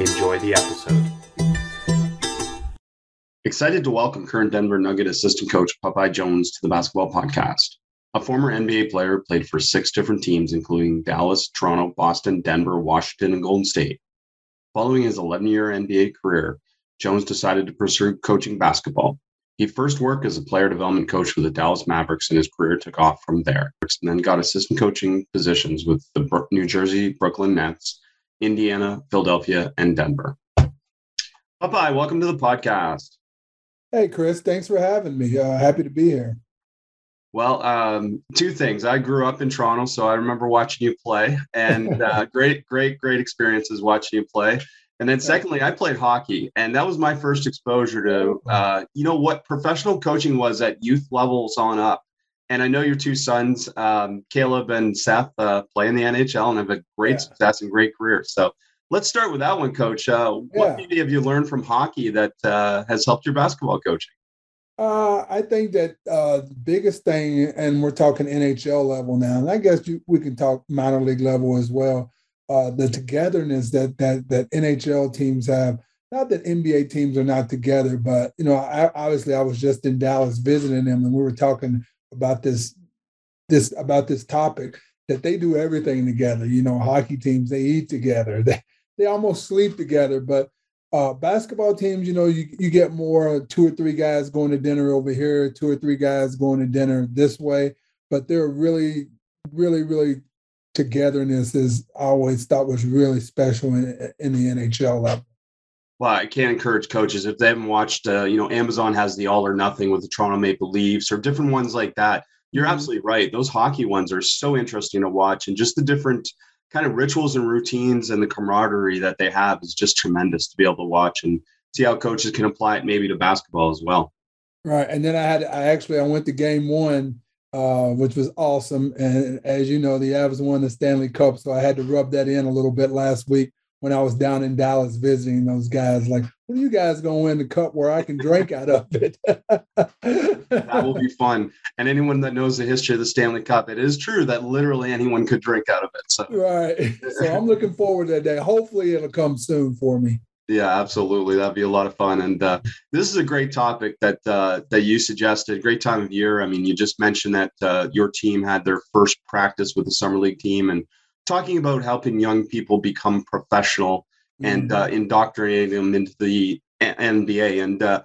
Enjoy the episode. Excited to welcome current Denver Nugget assistant coach Popeye Jones to the Basketball Podcast. A former NBA player, played for six different teams, including Dallas, Toronto, Boston, Denver, Washington, and Golden State. Following his 11 year NBA career, Jones decided to pursue coaching basketball. He first worked as a player development coach with the Dallas Mavericks, and his career took off from there. And then got assistant coaching positions with the New Jersey Brooklyn Nets, Indiana, Philadelphia, and Denver. Popeye, welcome to the podcast. Hey, Chris, thanks for having me. Uh, happy to be here. Well, um, two things. I grew up in Toronto, so I remember watching you play, and uh, great, great, great experiences watching you play. And then secondly, I played hockey, and that was my first exposure to, uh, you know, what professional coaching was at youth levels on up. And I know your two sons, um, Caleb and Seth, uh, play in the NHL and have a great yeah. success and great career. So let's start with that one, Coach. Uh, what maybe have you learned from hockey that uh, has helped your basketball coaching? Uh, I think that uh, the biggest thing, and we're talking NHL level now, and I guess you, we can talk minor league level as well uh, the togetherness that that that NHL teams have. Not that NBA teams are not together, but you know, I, obviously, I was just in Dallas visiting them, and we were talking about this this about this topic that they do everything together. You know, hockey teams they eat together, they they almost sleep together, but uh, basketball teams, you know, you, you get more two or three guys going to dinner over here, two or three guys going to dinner this way, but they're really, really, really togetherness is always thought was really special in, in the NHL level. Well, I can't encourage coaches if they haven't watched. Uh, you know, Amazon has the All or Nothing with the Toronto Maple Leafs or different ones like that. You're mm-hmm. absolutely right. Those hockey ones are so interesting to watch, and just the different kind of rituals and routines and the camaraderie that they have is just tremendous to be able to watch and see how coaches can apply it maybe to basketball as well. Right, and then I had I actually I went to game one uh, which was awesome. And as you know, the Avs won the Stanley Cup, so I had to rub that in a little bit last week when I was down in Dallas visiting those guys. Like, when are you guys going to win the cup where I can drink out of it? that will be fun. And anyone that knows the history of the Stanley Cup, it is true that literally anyone could drink out of it. So right. So I'm looking forward to that day. Hopefully, it'll come soon for me. Yeah, absolutely. That'd be a lot of fun. And uh, this is a great topic that uh, that you suggested. Great time of year. I mean, you just mentioned that uh, your team had their first practice with the summer league team, and talking about helping young people become professional mm-hmm. and uh, indoctrinating them into the NBA. And uh,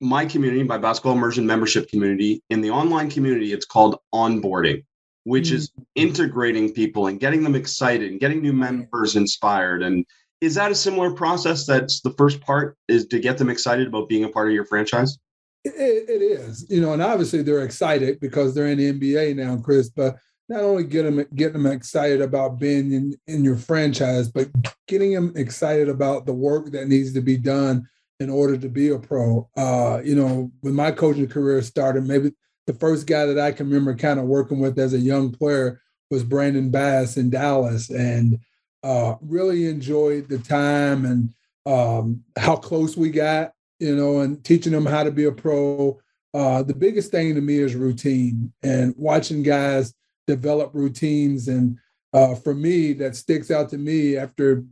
my community, my basketball immersion membership community, in the online community, it's called onboarding, which mm-hmm. is integrating people and getting them excited and getting new members inspired and is that a similar process that's the first part is to get them excited about being a part of your franchise it, it is you know and obviously they're excited because they're in the nba now chris but not only get them get them excited about being in, in your franchise but getting them excited about the work that needs to be done in order to be a pro uh, you know when my coaching career started maybe the first guy that i can remember kind of working with as a young player was brandon bass in dallas and uh, really enjoyed the time and um, how close we got, you know, and teaching them how to be a pro. Uh, the biggest thing to me is routine and watching guys develop routines. And uh, for me, that sticks out to me after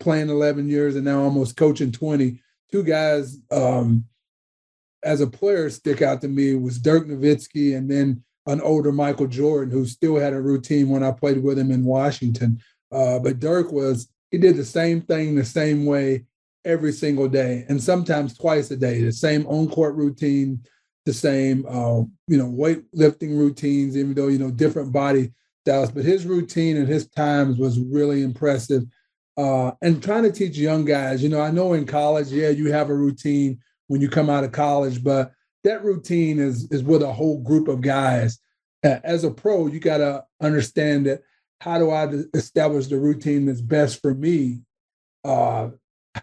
playing 11 years and now almost coaching 20. Two guys um, as a player stick out to me was Dirk Nowitzki and then an older Michael Jordan who still had a routine when I played with him in Washington. Uh, but Dirk was, he did the same thing the same way every single day and sometimes twice a day, the same on court routine, the same, uh, you know, weightlifting routines, even though, you know, different body styles. But his routine and his times was really impressive. Uh, and trying to teach young guys, you know, I know in college, yeah, you have a routine when you come out of college, but that routine is is with a whole group of guys. As a pro, you got to understand that how do I establish the routine that's best for me? Uh,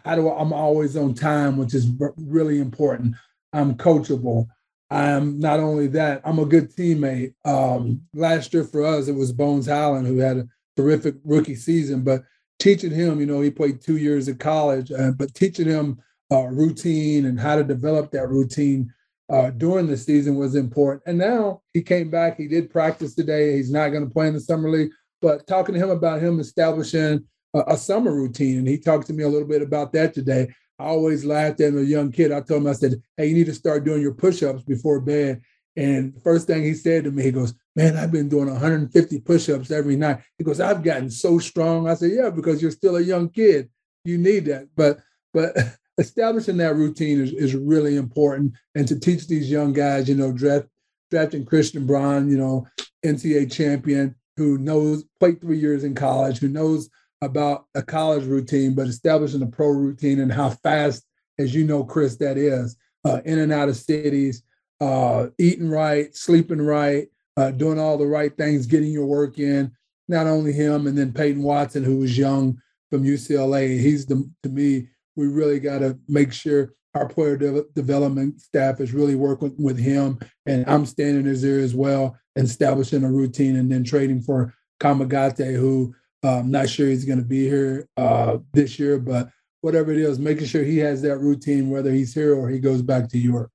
how do I, I'm always on time, which is really important. I'm coachable. I'm not only that, I'm a good teammate. Um, last year for us, it was Bones Hyland who had a terrific rookie season, but teaching him, you know, he played two years at college, uh, but teaching him uh, routine and how to develop that routine uh, during the season was important. And now he came back. He did practice today. He's not going to play in the summer league, but talking to him about him establishing a, a, summer routine, and he talked to me a little bit about that today. I always laughed at him, a young kid. I told him, I said, "Hey, you need to start doing your push-ups before bed." And first thing he said to me, he goes, "Man, I've been doing 150 push-ups every night." He goes, "I've gotten so strong." I said, "Yeah, because you're still a young kid. You need that." But but establishing that routine is, is really important. And to teach these young guys, you know, draft, drafting Christian Braun, you know, NCAA champion who knows, played three years in college, who knows about a college routine, but establishing a pro routine and how fast, as you know, Chris, that is, uh, in and out of cities, uh, eating right, sleeping right, uh, doing all the right things, getting your work in. Not only him, and then Peyton Watson, who was young from UCLA. He's the, to me we really got to make sure our player de- development staff is really working with him, and I'm standing his ear as well, establishing a routine, and then trading for Kamagate, who I'm not sure he's going to be here uh, this year, but whatever it is, making sure he has that routine, whether he's here or he goes back to Europe.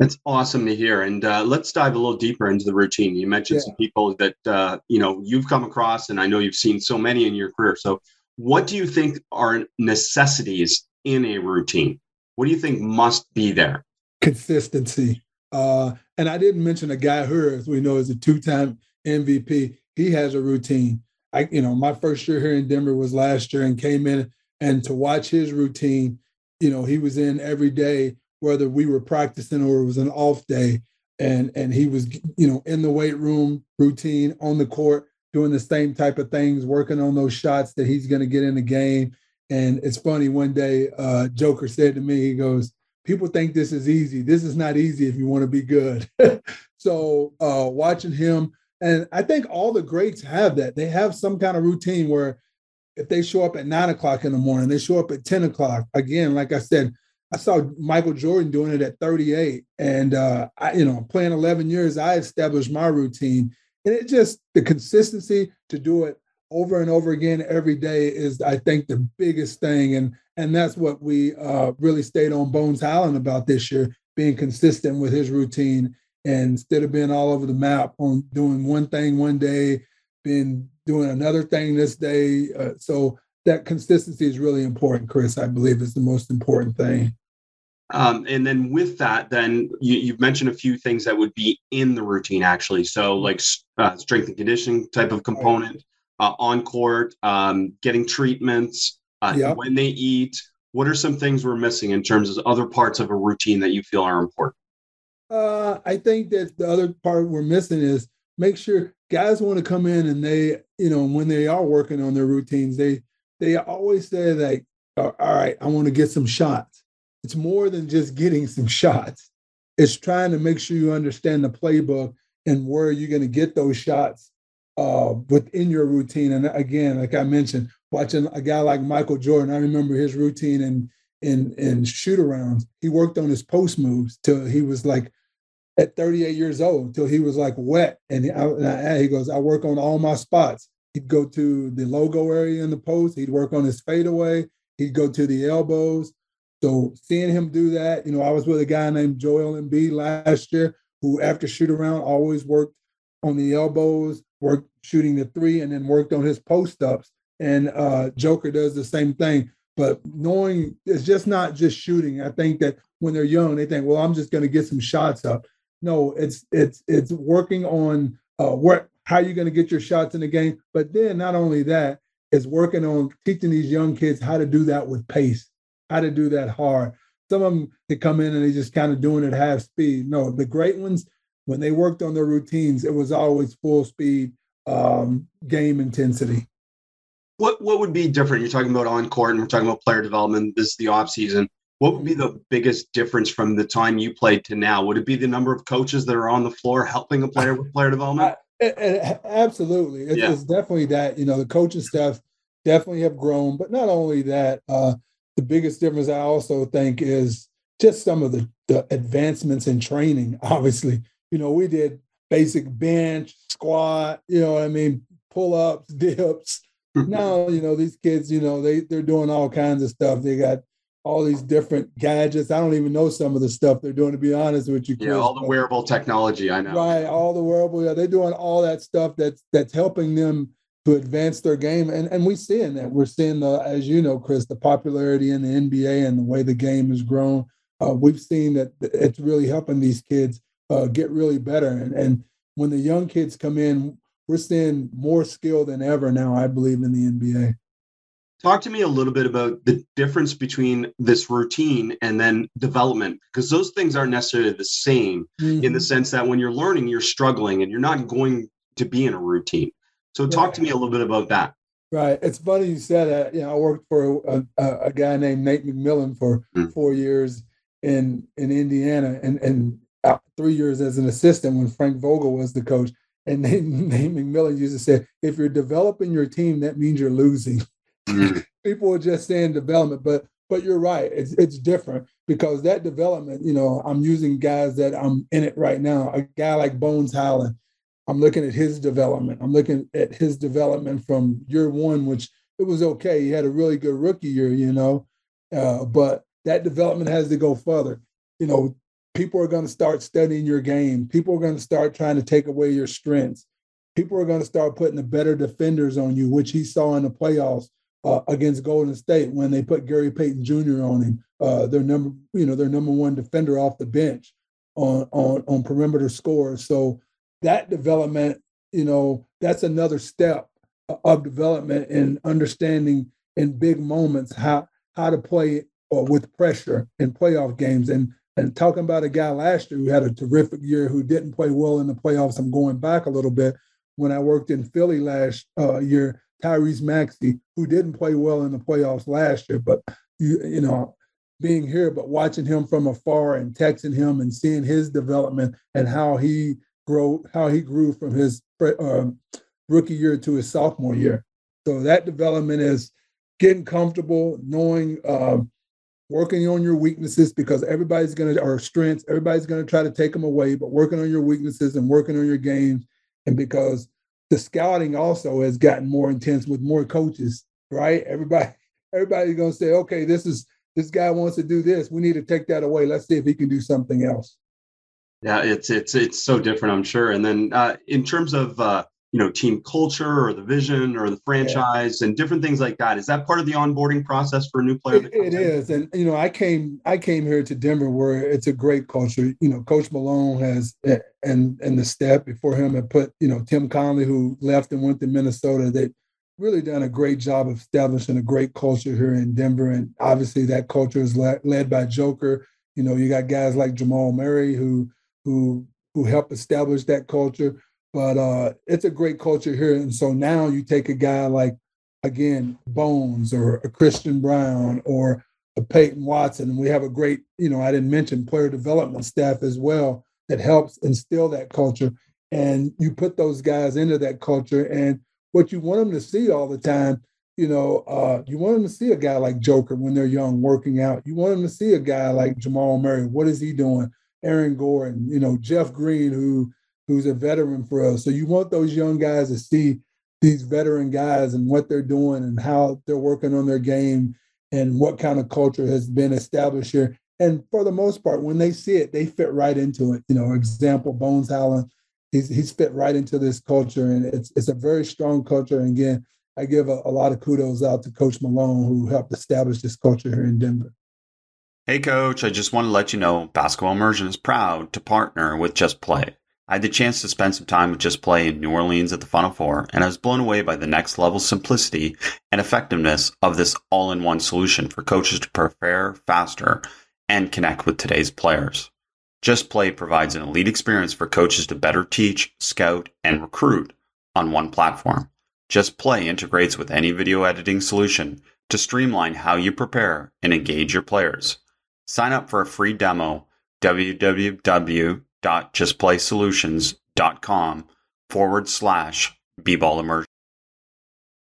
That's awesome to hear. And uh, let's dive a little deeper into the routine. You mentioned yeah. some people that uh, you know you've come across, and I know you've seen so many in your career. So what do you think are necessities in a routine? What do you think must be there? Consistency. Uh, and I didn't mention a guy who, as we know, is a two-time MVP. He has a routine. I, you know, my first year here in Denver was last year, and came in and to watch his routine. You know, he was in every day, whether we were practicing or it was an off day, and and he was, you know, in the weight room routine on the court doing the same type of things, working on those shots that he's to get in the game. And it's funny, one day, uh, Joker said to me, he goes, People think this is easy. This is not easy if you want to be good. so uh, watching him, and I think all the greats have that. They have some kind of routine where if they show up at nine o'clock in the morning, they show up at 10 o'clock. Again, like I said, I saw Michael Jordan doing it at 38. And uh, I, you know, playing 11 years, I established my routine and it just the consistency to do it over and over again every day is i think the biggest thing and and that's what we uh, really stayed on bones Hyland about this year being consistent with his routine and instead of being all over the map on doing one thing one day been doing another thing this day uh, so that consistency is really important chris i believe is the most important thing um, and then with that, then you, have mentioned a few things that would be in the routine actually. So like uh, strength and conditioning type of component, uh, on court, um, getting treatments, uh, yep. when they eat. What are some things we're missing in terms of other parts of a routine that you feel are important? Uh, I think that the other part we're missing is make sure guys want to come in and they, you know, when they are working on their routines, they they always say like, all right, I want to get some shots it's more than just getting some shots. It's trying to make sure you understand the playbook and where you're going to get those shots uh, within your routine. And again, like I mentioned, watching a guy like Michael Jordan, I remember his routine and in in shoot arounds. He worked on his post moves till he was like at 38 years old, till he was like wet. And he, I, he goes, I work on all my spots. He'd go to the logo area in the post. He'd work on his fadeaway. He'd go to the elbows. So seeing him do that, you know, I was with a guy named Joel Embiid last year who, after shoot around, always worked on the elbows, worked shooting the three, and then worked on his post ups. And uh, Joker does the same thing. But knowing it's just not just shooting. I think that when they're young, they think, well, I'm just going to get some shots up. No, it's it's it's working on uh, what how you're going to get your shots in the game. But then not only that, is working on teaching these young kids how to do that with pace how to do that hard. Some of them they come in and they just kind of doing it half speed. No, the great ones, when they worked on their routines, it was always full speed um, game intensity. What what would be different? You're talking about on court, and we're talking about player development. This is the off season. What would be the biggest difference from the time you played to now? Would it be the number of coaches that are on the floor helping a player with player development? I, absolutely, it's, yeah. it's, definitely that. You know, the coaching staff definitely have grown, but not only that. Uh, the the biggest difference I also think is just some of the, the advancements in training. Obviously, you know, we did basic bench, squat, you know, what I mean, pull ups, dips. now, you know, these kids, you know, they they're doing all kinds of stuff. They got all these different gadgets. I don't even know some of the stuff they're doing, to be honest with you. Chris. Yeah, all the wearable technology. I know. Right, all the wearable. Yeah, they're doing all that stuff that's that's helping them to advance their game. And and we're seeing that. We're seeing the, as you know, Chris, the popularity in the NBA and the way the game has grown. Uh, we've seen that it's really helping these kids uh, get really better. And, and when the young kids come in, we're seeing more skill than ever now, I believe, in the NBA. Talk to me a little bit about the difference between this routine and then development, because those things aren't necessarily the same mm-hmm. in the mm-hmm. sense that when you're learning, you're struggling and you're not going to be in a routine. So, talk yeah. to me a little bit about that. Right. It's funny you said that. You know, I worked for a, a, a guy named Nate McMillan for mm-hmm. four years in in Indiana, and and three years as an assistant when Frank Vogel was the coach. And Nate, Nate McMillan used to say, if you're developing your team, that means you're losing. Mm-hmm. People are just saying development, but but you're right. It's it's different because that development, you know, I'm using guys that I'm in it right now. A guy like Bones Hyland, I'm looking at his development. I'm looking at his development from year one, which it was okay. He had a really good rookie year, you know, uh, but that development has to go further. You know, people are going to start studying your game. People are going to start trying to take away your strengths. People are going to start putting the better defenders on you, which he saw in the playoffs uh, against Golden State when they put Gary Payton Jr. on him. Uh, their number, you know, their number one defender off the bench on on on perimeter scores. So that development, you know, that's another step of development in understanding in big moments how how to play uh, with pressure in playoff games. And and talking about a guy last year who had a terrific year who didn't play well in the playoffs. I'm going back a little bit when I worked in Philly last uh, year. Tyrese Maxey, who didn't play well in the playoffs last year, but you you know being here, but watching him from afar and texting him and seeing his development and how he grow how he grew from his uh, rookie year to his sophomore year. So that development is getting comfortable, knowing, uh, working on your weaknesses because everybody's going to, or strengths, everybody's going to try to take them away, but working on your weaknesses and working on your games. And because the scouting also has gotten more intense with more coaches, right? Everybody, everybody's to say, okay, this is, this guy wants to do this. We need to take that away. Let's see if he can do something else. Yeah, it's it's it's so different, I'm sure. And then uh, in terms of uh, you know team culture or the vision or the franchise yeah. and different things like that, is that part of the onboarding process for a new player? it, it is, and you know, I came I came here to Denver where it's a great culture. You know, Coach Malone has eh, and and the staff before him had put you know Tim Connelly who left and went to Minnesota. They really done a great job of establishing a great culture here in Denver, and obviously that culture is led by Joker. You know, you got guys like Jamal Murray who who who helped establish that culture. But uh, it's a great culture here, and so now you take a guy like again Bones or a Christian Braun or a Peyton Watson, and we have a great, you know, I didn't mention player development staff as well that helps instill that culture. And you put those guys into that culture, and what you want them to see all the time, you know, uh, you want them to see a guy like Joker when they're young working out. You want them to see a guy like Jamal Murray. What is he doing? Aaron Gordon, you know, Jeff Green, who who's a veteran for us. So you want those young guys to see these veteran guys and what they're doing and how they're working on their game and what kind of culture has been established here. And for the most part, when they see it, they fit right into it. You know, example, Bones Hyland, he's he's fit right into this culture, and it's it's a very strong culture. And again, I give a, a lot of kudos out to Coach Malone who helped establish this culture here in Denver. Hey, coach, I just want to let you know Basketball Immersion is proud to partner with Just Play. I had the chance to spend some time with Just Play in New Orleans at the Final Four, and I was blown away by the next level simplicity and effectiveness of this all in one solution for coaches to prepare faster and connect with today's players. Just Play provides an elite experience for coaches to better teach, scout, and recruit on one platform. Just Play integrates with any video editing solution to streamline how you prepare and engage your players. Sign up for a free demo www.justplaysolutions.com forward slash bball immersion.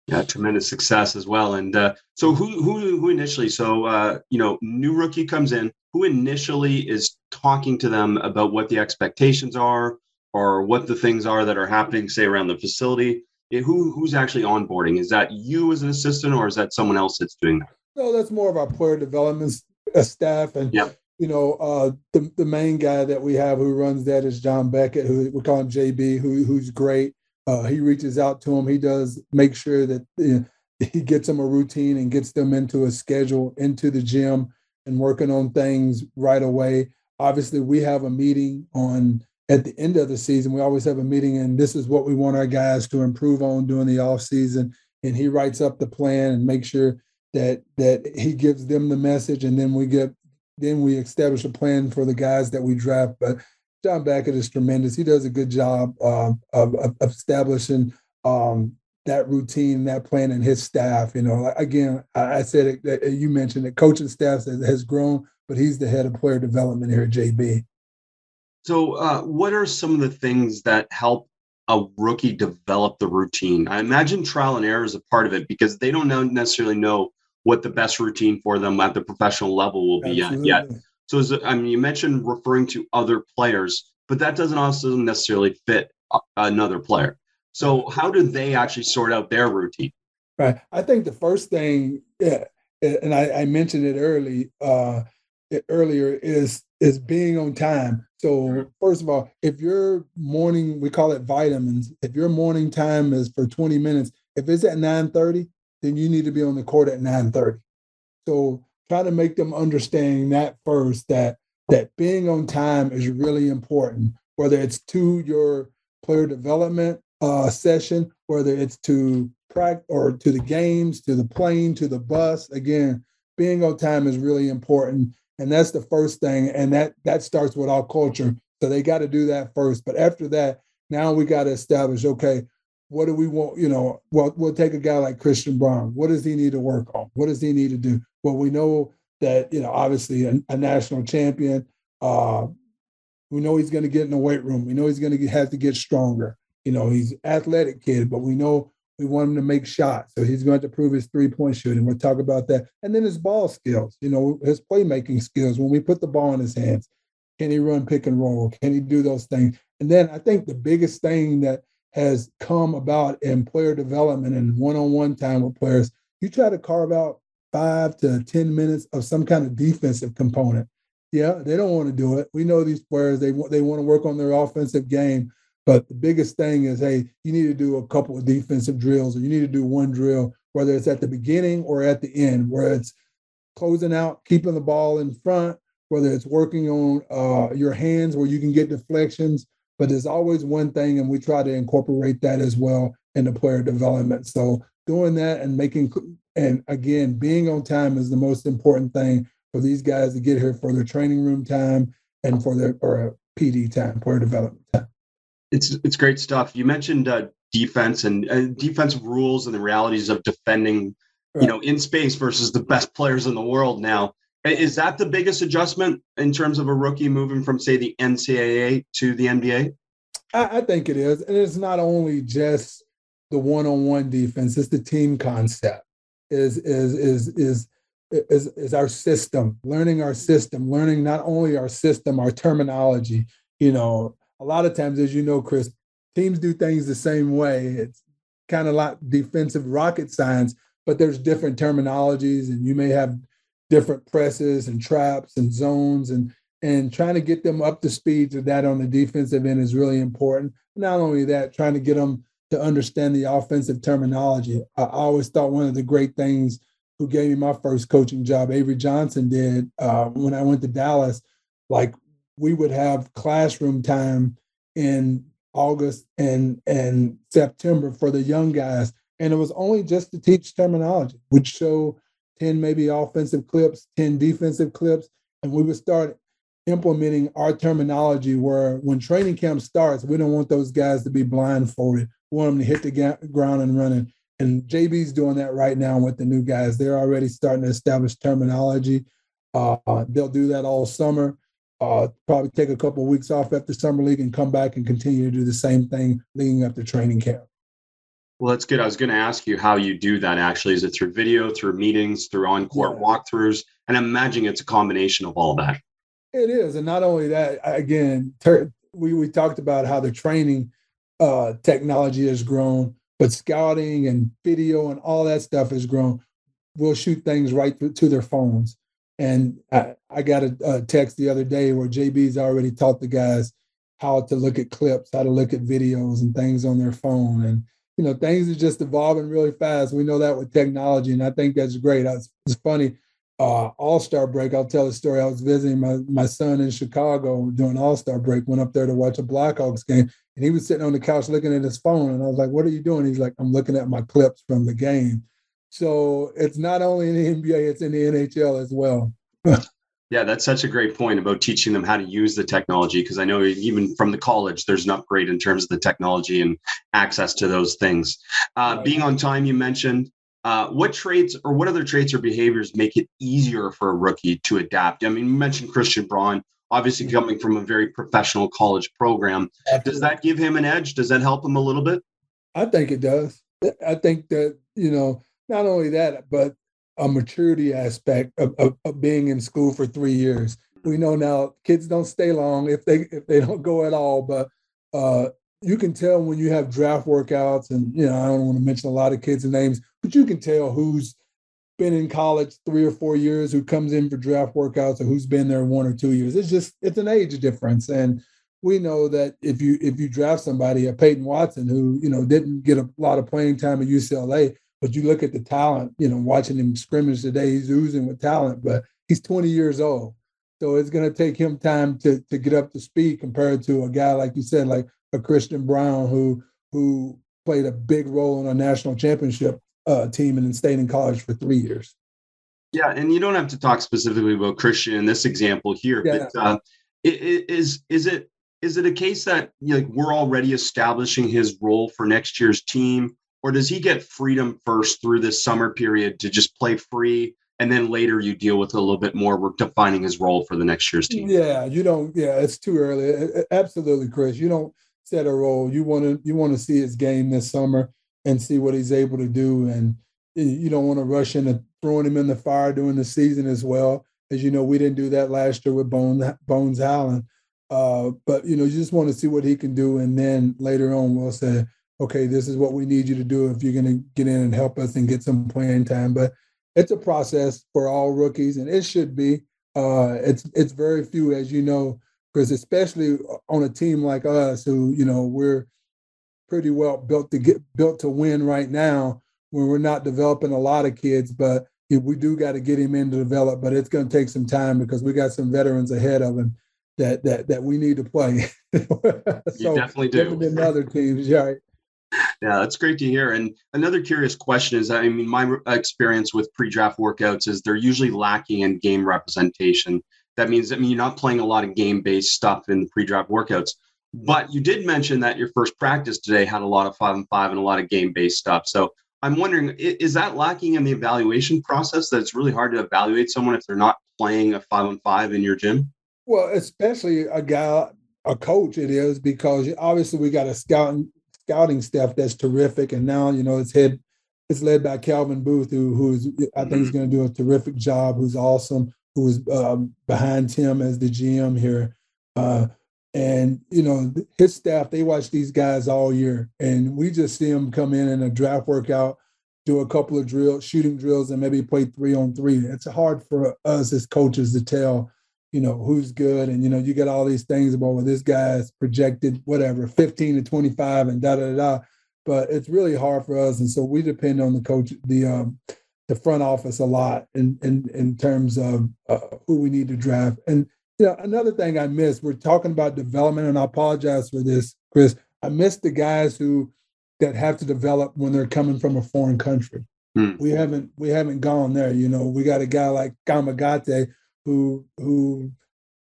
Yeah, tremendous success as well. And uh, so, who who who initially? So, uh, you know, new rookie comes in. Who initially is talking to them about what the expectations are, or what the things are that are happening, say around the facility? Who who's actually onboarding? Is that you as an assistant, or is that someone else that's doing that? No, that's more of our player development uh, staff, and yep. You know, uh, the the main guy that we have who runs that is John Beckett, who we call him JB, who who's great uh, he reaches out to him. He does make sure that you know, he gets them a routine and gets them into a schedule, into the gym, and working on things right away. Obviously, we have a meeting on at the end of the season. We always have a meeting, and this is what we want our guys to improve on during the off season. And he writes up the plan and make sure that that he gives them the message, and then we get then we establish a plan for the guys that we draft. But John Beckett is tremendous. He does a good job uh, of, of, establishing um, that routine, that plan, and his staff. You know, again, I, said it, you mentioned that coaching staff has, has, grown, but he's the head of player development here at JB. So, uh, what are some of the things that help a rookie develop the routine? I imagine trial and error is a part of it because they don't necessarily know what the best routine for them at the professional level will be Absolutely. yet. yet. So, I mean, you mentioned referring to other players, but that doesn't also necessarily fit another player. So, how do they actually sort out their routine? Right. I think the first thing, yeah, and I, I mentioned it early uh, earlier, is is being on time. So, first of all, if your morning, we call it vitamins. If your morning time is for 20 minutes, if it's at 9:30, then you need to be on the court at 9:30. So try to make them understand that first that that being on time is really important whether it's to your player development uh, session whether it's to practice or to the games to the plane to the bus again being on time is really important and that's the first thing and that that starts with our culture so they got to do that first but after that now we got to establish okay what do we want you know well we'll take a guy like christian Braun. what does he need to work on what does he need to do well, we know that you know obviously a, a national champion. Uh, we know he's going to get in the weight room. We know he's going to have to get stronger. You know, he's athletic kid, but we know we want him to make shots. So he's going to prove his three point shooting. We'll talk about that. And then his ball skills, you know, his playmaking skills. When we put the ball in his hands, can he run pick and roll? Can he do those things? And then I think the biggest thing that has come about in player development and one on one time with players, you try to carve out five to 10 minutes of some kind of defensive component. Yeah, they don't want to do it. We know these players, they, they want to work on their offensive game. But the biggest thing is, hey, you need to do a couple of defensive drills, or you need to do one drill, whether it's at the beginning or at the end, where it's closing out, keeping the ball in front, whether it's working on uh, your hands where you can get deflections. But there's always one thing, and we try to incorporate that as well in the player development. So doing that and making and again, being on time is the most important thing for these guys to get here for their training room time and for their or PD time, player development time. It's it's great stuff. You mentioned uh, defense and uh, defensive rules and the realities of defending, right. you know, in space versus the best players in the world now. Is that the biggest adjustment in terms of a rookie moving from, say, the NCAA to the NBA? I, I think it is, and it's not only just the one-on-one defense; it's the team concept is is is is is, is our system, learning our system, learning not only our system, our terminology. You know, a lot of times, as you know, Chris, teams do things the same way. It's kind of like defensive rocket science, but there's different terminologies, and you may have different presses and traps and zones and and trying to get them up to speed to that on the defensive end is really important. Not only that, trying to get them to understand the offensive terminology. I always thought one of the great things who gave me my first coaching job, Avery Johnson, did uh, when I went to Dallas. Like we would have classroom time in August and and September for the young guys, and it was only just to teach terminology. We'd show ten maybe offensive clips, ten defensive clips, and we would start implementing our terminology. Where when training camp starts, we don't want those guys to be blindfolded We want them to hit the ga- ground and running. And JB's doing that right now with the new guys. They're already starting to establish terminology. Uh, they'll do that all summer. Uh, probably take a couple of weeks off after summer league and come back and continue to do the same thing leading up to training camp. Well, that's good. I was going to ask you how you do that actually. Is it through video, through meetings, through on court yeah. walkthroughs? And I'm imagining it's a combination of all that. It is. And not only that, again, ter- we, we talked about how the training uh, technology has grown, but scouting and video and all that stuff has grown. We'll shoot things right to their phones. And I, I got a, a, text the other day where JB's already taught the guys how to look at clips, how to look at videos and things on their phone. And, you know, things are just evolving really fast. We know that with technology. And I think that's great. It's, funny. Uh, All Star break, I'll tell a story. I was visiting my, my son in Chicago during All Star break, went up there to watch a Blackhawks game. And he was sitting on the couch looking at his phone. And I was like, What are you doing? He's like, I'm looking at my clips from the game. So it's not only in the NBA, it's in the NHL as well. yeah, that's such a great point about teaching them how to use the technology because I know even from the college, there's an upgrade in terms of the technology and access to those things. Uh, being on time, you mentioned. Uh, what traits or what other traits or behaviors make it easier for a rookie to adapt? I mean, you mentioned Christian Braun, obviously mm-hmm. coming from a very professional college program. Absolutely. Does that give him an edge? Does that help him a little bit? I think it does. I think that, you know, not only that, but a maturity aspect of, of, of, being in school for three years. We know now kids don't stay long if they if they don't go at all, but uh, you can tell when you have draft workouts, and you know I don't want to mention a lot of kids' names, but you can tell who's been in college three or four years, who comes in for draft workouts, or who's been there one or two years. It's just it's an age difference, and we know that if you if you draft somebody, a Peyton Watson, who you know didn't get a lot of playing time at UCLA, but you look at the talent, you know, watching him scrimmage today, he's oozing with talent, but he's 20 years old. So it's going to take him time to, to get up to speed compared to a guy, like you said, like a Christian Braun who who played a big role in a national championship uh, team and then stayed in college for three years. Yeah, and you don't have to talk specifically about Christian in this example here, yeah. but uh, is is it is it a case that like we're already establishing his role for next year's team? Or does he get freedom first through this summer period to just play free? And then later you deal with a little bit more work defining his role for the next year's team. Yeah you don't yeah it's too early. Absolutely chris you don't set a role. You want to you want to see his game this summer and see what he's able to do. And you don't want to rush into throwing him in the fire during the season as well. As you know we didn't do that last year with bones bones Hyland. Uh, but you know you just want to see what he can do. And then later on we'll say okay, this is what we need you to do if you're going to get in and help us and get some playing time. But it's a process for all rookies, and it should be. Uh, it's it's very few, as you know, because especially on a team like us, who you know we're pretty well built to get built to win right now. When we're not developing a lot of kids, but we do got to get him in to develop. But it's going to take some time because we got some veterans ahead of him that that that we need to play. so you definitely do. Different than other teams, right? Yeah, that's great to hear. And another curious question is I mean, my experience with pre draft workouts is they're usually lacking in game representation. That means, I mean, you're not playing a lot of game based stuff in the pre draft workouts. But you did mention that your first practice today had a lot of five and five and a lot of game based stuff. So I'm wondering, is that lacking in the evaluation process that it's really hard to evaluate someone if they're not playing a five on five in your gym? Well, especially a guy, a coach, it is because obviously we got a scouting scouting staff that's terrific. And now, you know, it's head it's led by Calvin Booth, who who's I think is going to do a terrific job. Who's awesome. Who's um, behind Tim as the GM here. Uh, and you know his staff, they watch these guys all year, and we just see them come in in a draft workout, do a couple of drills, shooting drills, and maybe play three on three. It's hard for us as coaches to tell you know, who's good. And, you know, you get all these things about, well, this guy's projected, whatever, 15 to 25 and da da da. But it's really hard for us. And so we depend on the coach, the, um, the front office a lot in, in, in terms of uh, who we need to draft. And, you know, another thing I missed, we're talking about development, and I apologize for this, Chris. I missed the guys who that have to develop when they're coming from a foreign country. Hmm. We haven't we haven't gone there. You know, we got a guy like Kamagate who who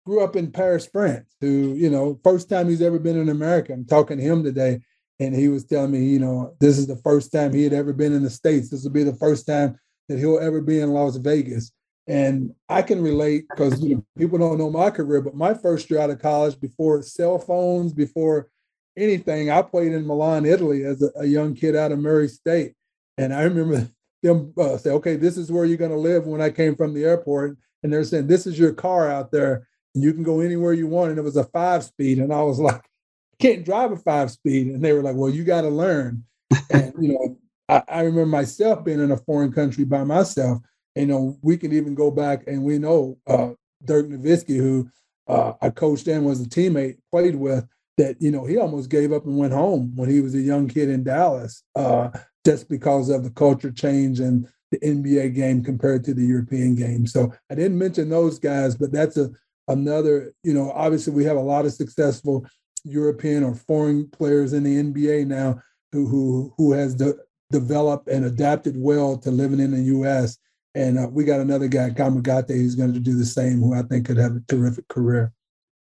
grew up in Paris, France, who, you know, first time he's ever been in America. I'm talking to him today, and he was telling me, you know, this is the first time he had ever been in the States. This will be the first time that he'll ever be in Las Vegas. And I can relate because you know, people don't know my career, but my first year out of college, before cell phones, before anything. I played in Milan, Italy, as a, a young kid out of Murray State, and I remember them uh, say, "Okay, this is where you're going to live." When I came from the airport, and they're saying, "This is your car out there, and you can go anywhere you want." And it was a five speed, and I was like, "I "Can't drive a five speed," and they were like, "Well, you got to learn." and you know, I, I remember myself being in a foreign country by myself. You know, we can even go back and we know uh, Dirk Nowitzki, who uh, I coached and was a teammate, played with, that you know he almost gave up and went home when he was a young kid in Dallas, uh, just because of the culture change and the NBA game compared to the European game. So I didn't mention those guys, but that's a another. You know, obviously we have a lot of successful European or foreign players in the NBA now who who who has de- developed and adapted well to living in the U.S. And uh, we got another guy, Kamagate, who's going to do the same, who I think could have a terrific career.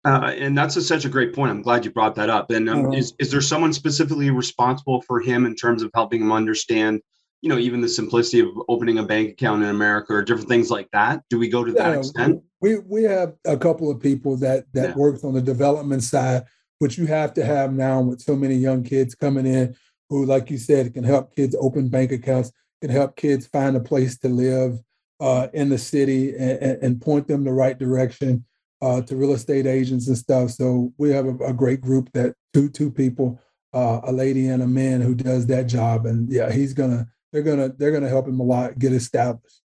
Uh, and that's a, such a great point. I'm glad you brought that up. And um, uh-huh. is, is there someone specifically responsible for him in terms of helping him understand, you know, even the simplicity of opening a bank account in America or different things like that? Do we go to yeah, that extent? We we have a couple of people that that yeah. works on the development side, which you have to have now with so many young kids coming in who, like you said, can help kids open bank accounts, can help kids find a place to live uh, in the city and, and, point them the right direction uh, to real estate agents and stuff. So we have a, a great group that two two people, uh, a lady and a man who does that job. And yeah, he's gonna they're gonna they're gonna help him a lot get established.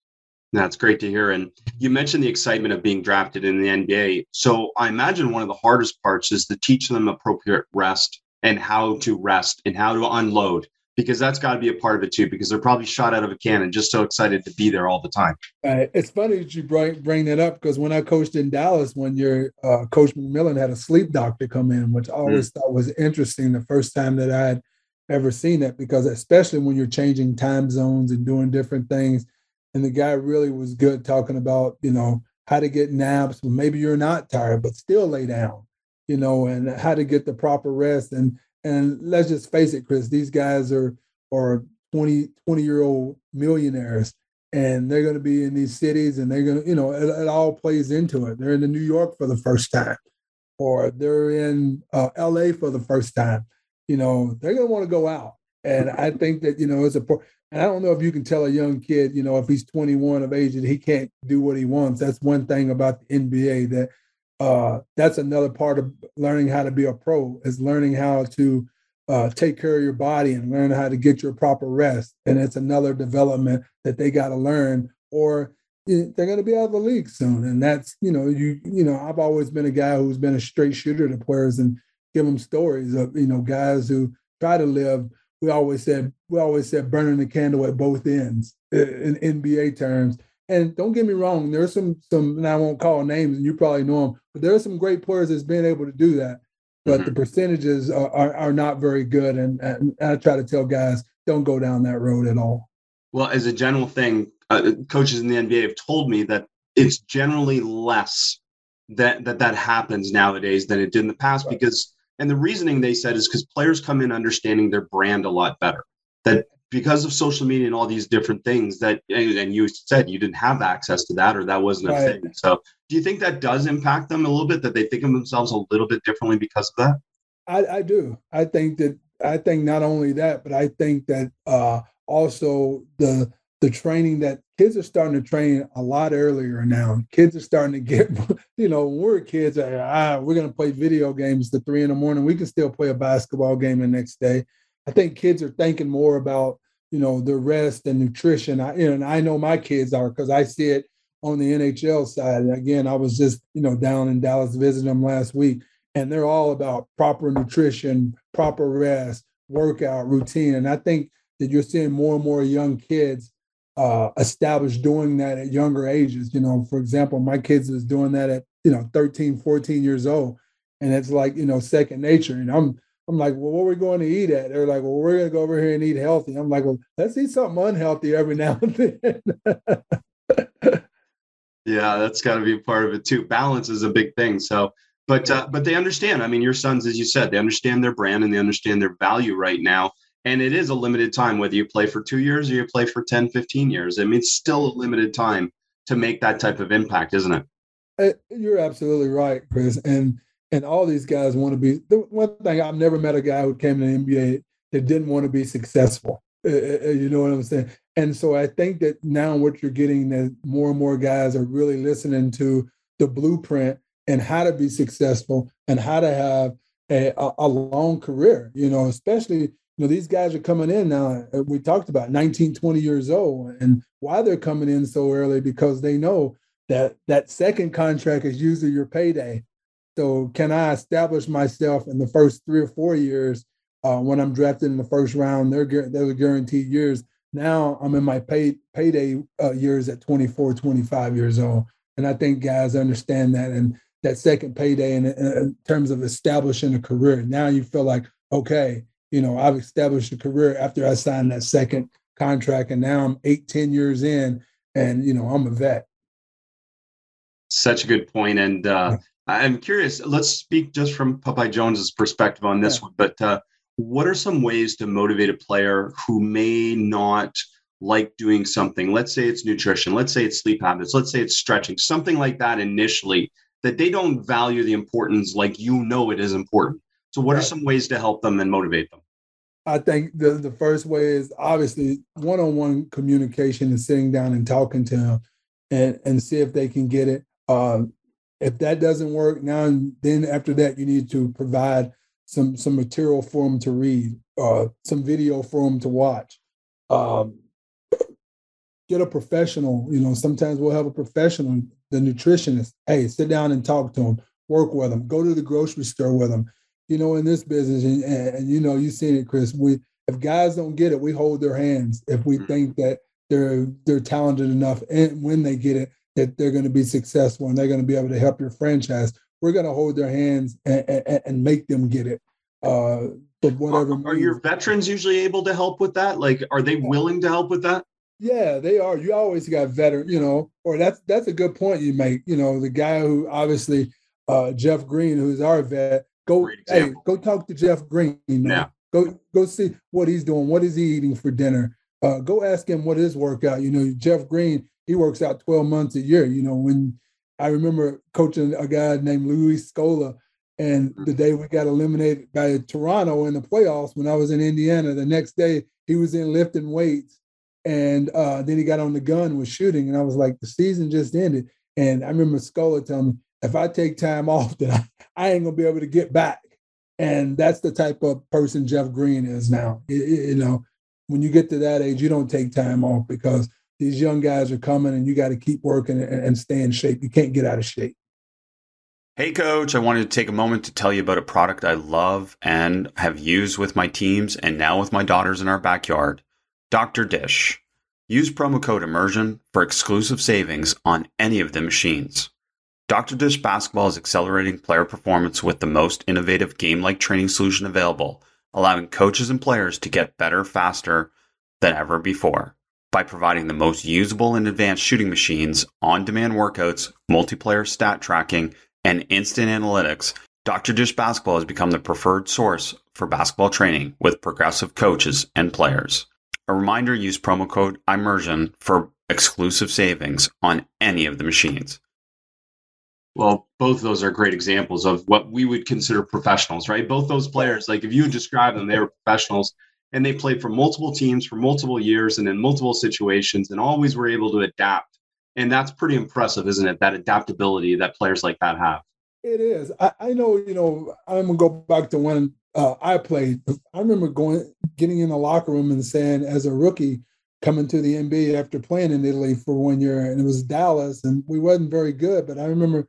That's great to hear. And you mentioned the excitement of being drafted in the NBA. So I imagine one of the hardest parts is to teach them appropriate rest and how to rest and how to unload because that's got to be a part of it too because they're probably shot out of a cannon just so excited to be there all the time uh, it's funny that you bring, bring that up because when i coached in dallas one year uh, coach mcmillan had a sleep doctor come in which i always mm. thought was interesting the first time that i had ever seen that because especially when you're changing time zones and doing different things and the guy really was good talking about you know how to get naps well, maybe you're not tired but still lay down you know, and how to get the proper rest. And and let's just face it, Chris, these guys are are 20, 20 year old millionaires and they're going to be in these cities and they're going to, you know, it, it, all plays into it. They're in New York for the first time or they're in uh, LA for the first time. You know, they're going to want to go out. And I think that, you know, it's a, and I don't know if you can tell a young kid, you know, if he's 21 of age that he can't do what he wants. That's one thing about the NBA that uh, that's another part of learning how to be a pro is learning how to uh, take care of your body and learn how to get your proper rest. And it's another development that they got to learn, or they're going to be out of the league soon. And that's you know you you know I've always been a guy who's been a straight shooter to players and give them stories of you know guys who try to live. We always said we always said burning the candle at both ends in NBA terms and don't get me wrong, there's some some, and I won't call names, and you probably know them, but there are some great players that's been able to do that. But mm-hmm. the percentages are, are, are not very good, and, and I try to tell guys don't go down that road at all. Well, as a general thing, uh, coaches in the NBA have told me that it's generally less that that that happens nowadays than it did in the past right. because and the reasoning they said is because players come in understanding their brand a lot better that because of social media and all these different things that and you said you didn't have access to that or that wasn't a thing. So do you think that does impact them a little bit that they think of themselves a little bit differently because of that? I, I do. I think that i think not only that but i think that uh also the the training that kids are starting to train a lot earlier now. Kids are starting to get, you know, we're kids, ah, we're going to play video games to three in the morning. We can still play a basketball game the next day. I think kids are thinking more about you know the rest and nutrition. I and I know my kids are because I see it on the NHL side. And again, I was just you know down in Dallas visiting them last week, and they're all about proper nutrition, proper rest, workout routine. And I think that you're seeing more and more young kids uh, establish doing that at younger ages. You know, for example, my kids is doing that at you know 13, 14 years old, and it's like you know second nature. And I'm I'm like, well, what are we going to eat at? They're like, well, we're going to go over here and eat healthy. I'm like, well, let's eat something unhealthy every now and then. yeah, that's got to be part of it too. Balance is a big thing. So, but uh, but they understand. I mean, your sons, as you said, they understand their brand and they understand their value right now. And it is a limited time, whether you play for two years or you play for 10, 15 years. I mean, it's still a limited time to make that type of impact, isn't it? Uh, you're absolutely right, Chris. And and all these guys want to be. The one thing I've never met a guy who came to the NBA that didn't want to be successful. Uh, uh, you know what I'm saying? And so I think that now what you're getting that more and more guys are really listening to the blueprint and how to be successful and how to have a, a long career. You know, especially you know these guys are coming in now. We talked about 19, 20 years old, and why they're coming in so early because they know that that second contract is usually your payday. So can I establish myself in the first three or four years uh, when I'm drafted in the first round? They're they're guaranteed years. Now I'm in my pay, payday uh, years at 24, 25 years old, and I think guys understand that and that second payday in, in terms of establishing a career. Now you feel like okay, you know I've established a career after I signed that second contract, and now I'm eight, ten years in, and you know I'm a vet. Such a good point, and uh, I'm curious. Let's speak just from Popeye Jones's perspective on this yeah. one. But uh, what are some ways to motivate a player who may not like doing something? Let's say it's nutrition. Let's say it's sleep habits. Let's say it's stretching. Something like that initially that they don't value the importance like you know it is important. So, what right. are some ways to help them and motivate them? I think the, the first way is obviously one on one communication and sitting down and talking to them and, and see if they can get it. Uh, if that doesn't work, now and then after that, you need to provide some some material for them to read, uh, some video for them to watch. Um, get a professional. You know, sometimes we'll have a professional, the nutritionist. Hey, sit down and talk to them, work with them, go to the grocery store with them. You know, in this business, and, and, and you know, you've seen it, Chris. We if guys don't get it, we hold their hands. If we mm-hmm. think that they're they're talented enough, and when they get it, that they're going to be successful and they're going to be able to help your franchise. We're going to hold their hands and, and, and make them get it. Uh, but whatever. Are, are your veterans usually able to help with that? Like, are they willing to help with that? Yeah, they are. You always got veteran, you know, or that's that's a good point you make. You know, the guy who obviously uh, Jeff Green, who's our vet, go hey, go talk to Jeff Green. Go go see what he's doing. What is he eating for dinner? Uh, go ask him what his workout. You know, Jeff Green he works out 12 months a year. You know, when I remember coaching a guy named Luis Scola, and the day we got eliminated by Toronto in the playoffs when I was in Indiana, the next day he was in lifting weights. And uh, then he got on the gun was shooting. And I was like, the season just ended. And I remember Scola telling me, if I take time off, then I, I ain't gonna be able to get back. And that's the type of person Jeff Green is now. you know, when you get to that age, you don't take time off because these young guys are coming and you got to keep working and, stay in shape. You can't get out of shape. Hey, coach, I wanted to take a moment to tell you about a product I love and have used with my teams and now with my daughters in our backyard Dr. Dish. Use promo code IMMERSION for exclusive savings on any of the machines. Dr. Dish Basketball is accelerating player performance with the most innovative game like training solution available, allowing coaches and players to get better faster than ever before by providing the most usable and advanced shooting machines, on demand workouts, multiplayer stat tracking, and instant analytics. Dr. Dish Basketball has become the preferred source for basketball training with progressive coaches and players. A reminder use promo code IMMERSION for exclusive savings on any of the machines. Well, both of those are great examples of what we would consider professionals, right? Both those players, like if you describe them, they were professionals and they played for multiple teams for multiple years and in multiple situations and always were able to adapt. And that's pretty impressive, isn't it? That adaptability that players like that have. It is. I, I know, you know, I'm gonna go back to when uh, I played. I remember going, getting in the locker room and saying, as a rookie, coming to the NBA after playing in Italy for one year, and it was Dallas, and we wasn't very good. But I remember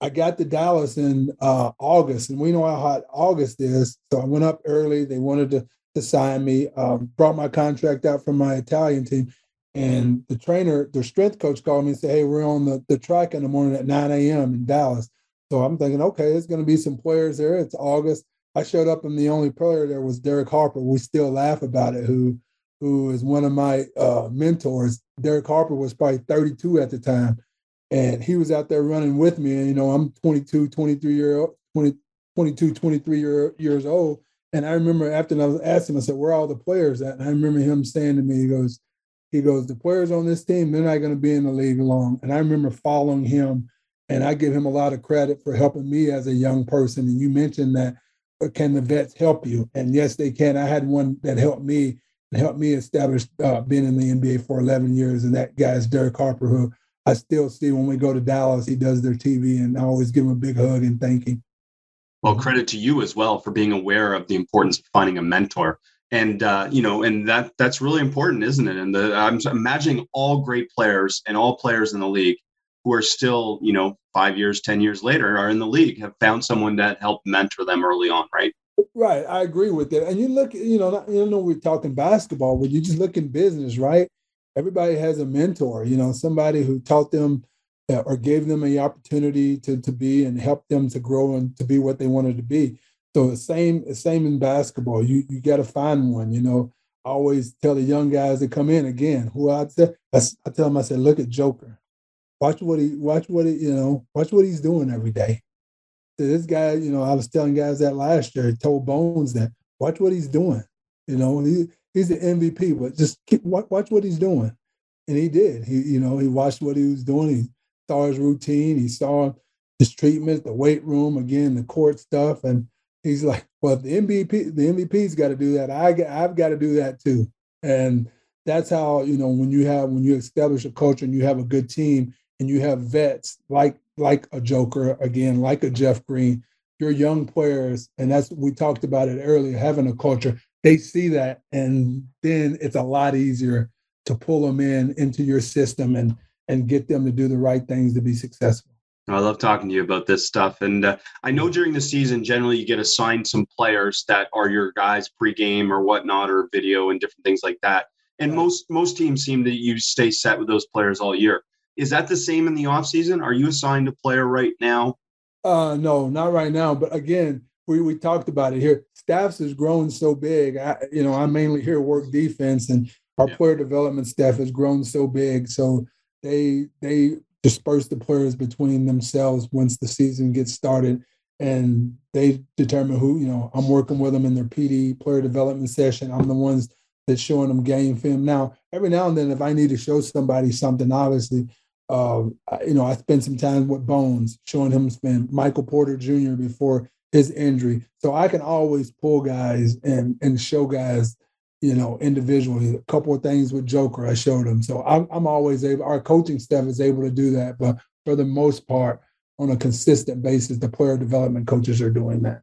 I got to Dallas in uh, August, and we know how hot August is. So I went up early. They wanted to to sign me. Um, brought my contract out from my Italian team, and the trainer, the strength coach, called me and said, "Hey, we're on the, the track in the morning at 9 a.m. in Dallas." So I'm thinking, okay, there's going to be some players there. It's August. I showed up, and the only player there was Derek Harper. We still laugh about it. Who who is one of my uh, mentors. Derek Harper was probably 32 at the time, and he was out there running with me. And you know, I'm 22, 23 year old, 20, 22, 23 year, years old and I remember after I was asking, I said, "Where are all the players at?" And I remember him saying to me, "He goes, he goes, the players on this team, they're not going to be in the league long." And I remember following him and I give him a lot of credit for helping me as a young person. And you mentioned that can the vets help you? And yes, they can. I had one that helped me and helped me establish uh, being in the NBA for 11 years, and that guy is Derek Harper, who I still see when we go to Dallas. He does their TV, and I always give him a big hug and thank him. Well, credit to you as well for being aware of the importance of finding a mentor and uh, you know, and that that's really important, isn't it? And the, I'm imagining all great players and all players in the league who are still, you know, five years, ten years later, are in the league have found someone that helped mentor them early on, right? Right, I agree with that. And you look, you know, you know, we're talking basketball, but you just look in business, right? Everybody has a mentor, you know, somebody who taught them uh, or gave them the opportunity to to be and help them to grow and to be what they wanted to be. So the same, the same in basketball. You you got to find one. You know, I always tell the young guys that come in again. Who I tell, I, I tell them, I said, look at Joker. Watch what he, watch what he, you know, watch what he's doing every day. So this guy, you know, I was telling guys that last year. told Bones that watch what he's doing. You know, he he's the MVP, but just keep watch, watch what he's doing. And he did. He, you know, he watched what he was doing. He saw his routine. He saw his treatment, the weight room, again, the court stuff, and he's like, well, the MVP, the MVP's got to do that. I I've got to do that too. And that's how you know when you have when you establish a culture and you have a good team and you have vets like like a Joker again, like a Jeff Green, your young players, and that's we talked about it earlier. Having a culture, they see that, and then it's a lot easier to pull them in into your system and and get them to do the right things to be successful. I love talking to you about this stuff. And uh, I know during the season, generally you get assigned some players that are your guys pregame or whatnot, or video and different things like that. And most most teams seem to you stay set with those players all year. Is that the same in the off season? Are you assigned a player right now? Uh, no, not right now. But again, we, we talked about it here. Staffs has grown so big. I, you know, I mainly here work defense, and our yeah. player development staff has grown so big. So they they disperse the players between themselves once the season gets started and they determine who you know i'm working with them in their pd player development session i'm the ones that's showing them game film now every now and then if i need to show somebody something obviously uh, you know i spend some time with bones showing him spend michael porter jr before his injury so i can always pull guys and and show guys you know, individually. A couple of things with Joker, I showed him. So I'm, I'm always able, our coaching staff is able to do that. But for the most part, on a consistent basis, the player development coaches are doing that.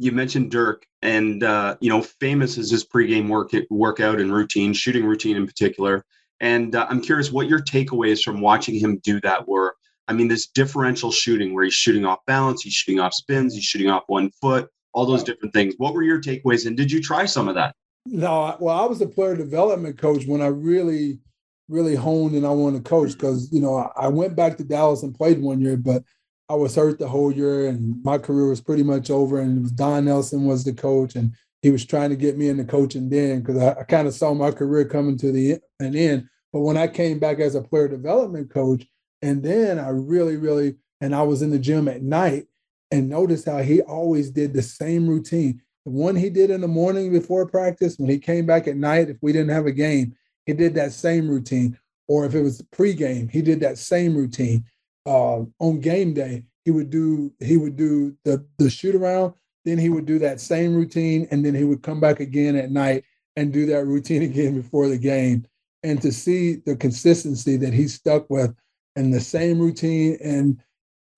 You mentioned Dirk, and uh, you know, famous is his pregame work workout and routine, shooting routine in particular. And uh, I'm curious what your takeaways from watching him do that were. I mean, this differential shooting where he's shooting off balance, he's shooting off spins, he's shooting off one foot, all those different things. What were your takeaways, and did you try some of that? No, well, I was a player development coach when I really, really honed and I wanted to coach because you know I went back to Dallas and played one year, but I was hurt the whole year and my career was pretty much over. And Don Nelson was the coach, and he was trying to get me into coaching then because I, I kind of saw my career coming to the an end. But when I came back as a player development coach, and then I really, really, and I was in the gym at night and noticed how he always did the same routine. The one he did in the morning before practice, when he came back at night, if we didn't have a game, he did that same routine. Or if it was pregame, he did that same routine. Uh, on game day, he would do he would do the the shoot around, then he would do that same routine, and then he would come back again at night and do that routine again before the game. And to see the consistency that he stuck with and the same routine and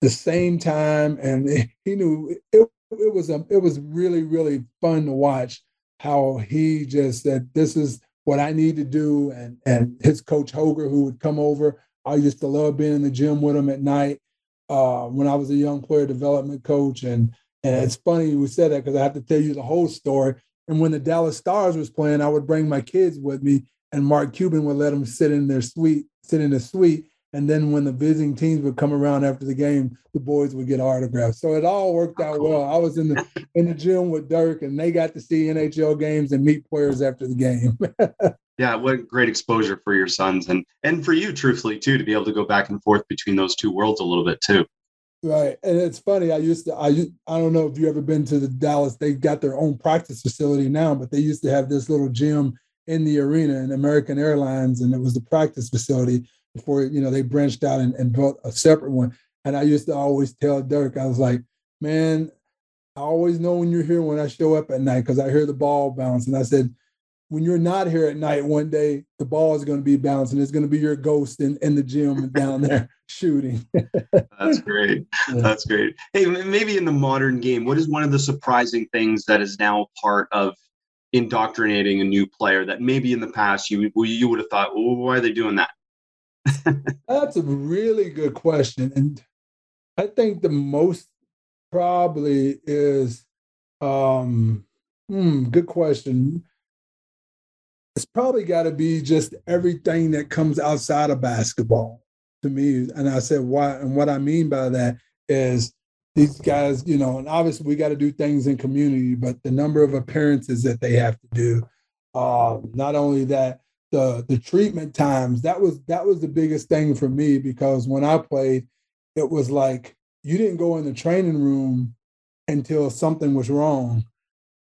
the same time, and he knew it, it was a, it was really really fun to watch how he just said this is what I need to do and and his coach Holger who would come over I used to love being in the gym with him at night uh, when I was a young player development coach and and it's funny we said that because I have to tell you the whole story and when the Dallas Stars was playing I would bring my kids with me and Mark Cuban would let them sit in their suite sit in the suite and then when the visiting teams would come around after the game, the boys would get autographs. So it all worked out well. I was in the in the gym with Dirk, and they got to see NHL games and meet players after the game. yeah, what great exposure for your sons and and for you, truthfully too, to be able to go back and forth between those two worlds a little bit too. Right, and it's funny. I used to. I I don't know if you ever been to the Dallas. They got their own practice facility now, but they used to have this little gym in the arena in American Airlines, and it was the practice facility before you know they branched out and, and built a separate one. And I used to always tell Dirk, I was like, man, I always know when you're here when I show up at night because I hear the ball bounce. And I said, when you're not here at night, one day the ball is going to be bouncing. It's going to be your ghost in, in the gym down there shooting. That's great. That's great. Hey, maybe in the modern game, what is one of the surprising things that is now part of indoctrinating a new player that maybe in the past you you would have thought, well, why are they doing that? That's a really good question, and I think the most probably is um hmm, good question it's probably got to be just everything that comes outside of basketball to me. And I said, why? And what I mean by that is these guys, you know, and obviously we got to do things in community, but the number of appearances that they have to do. Uh, not only that, the the treatment times that was that was the biggest thing for me because when I played, it was like you didn't go in the training room until something was wrong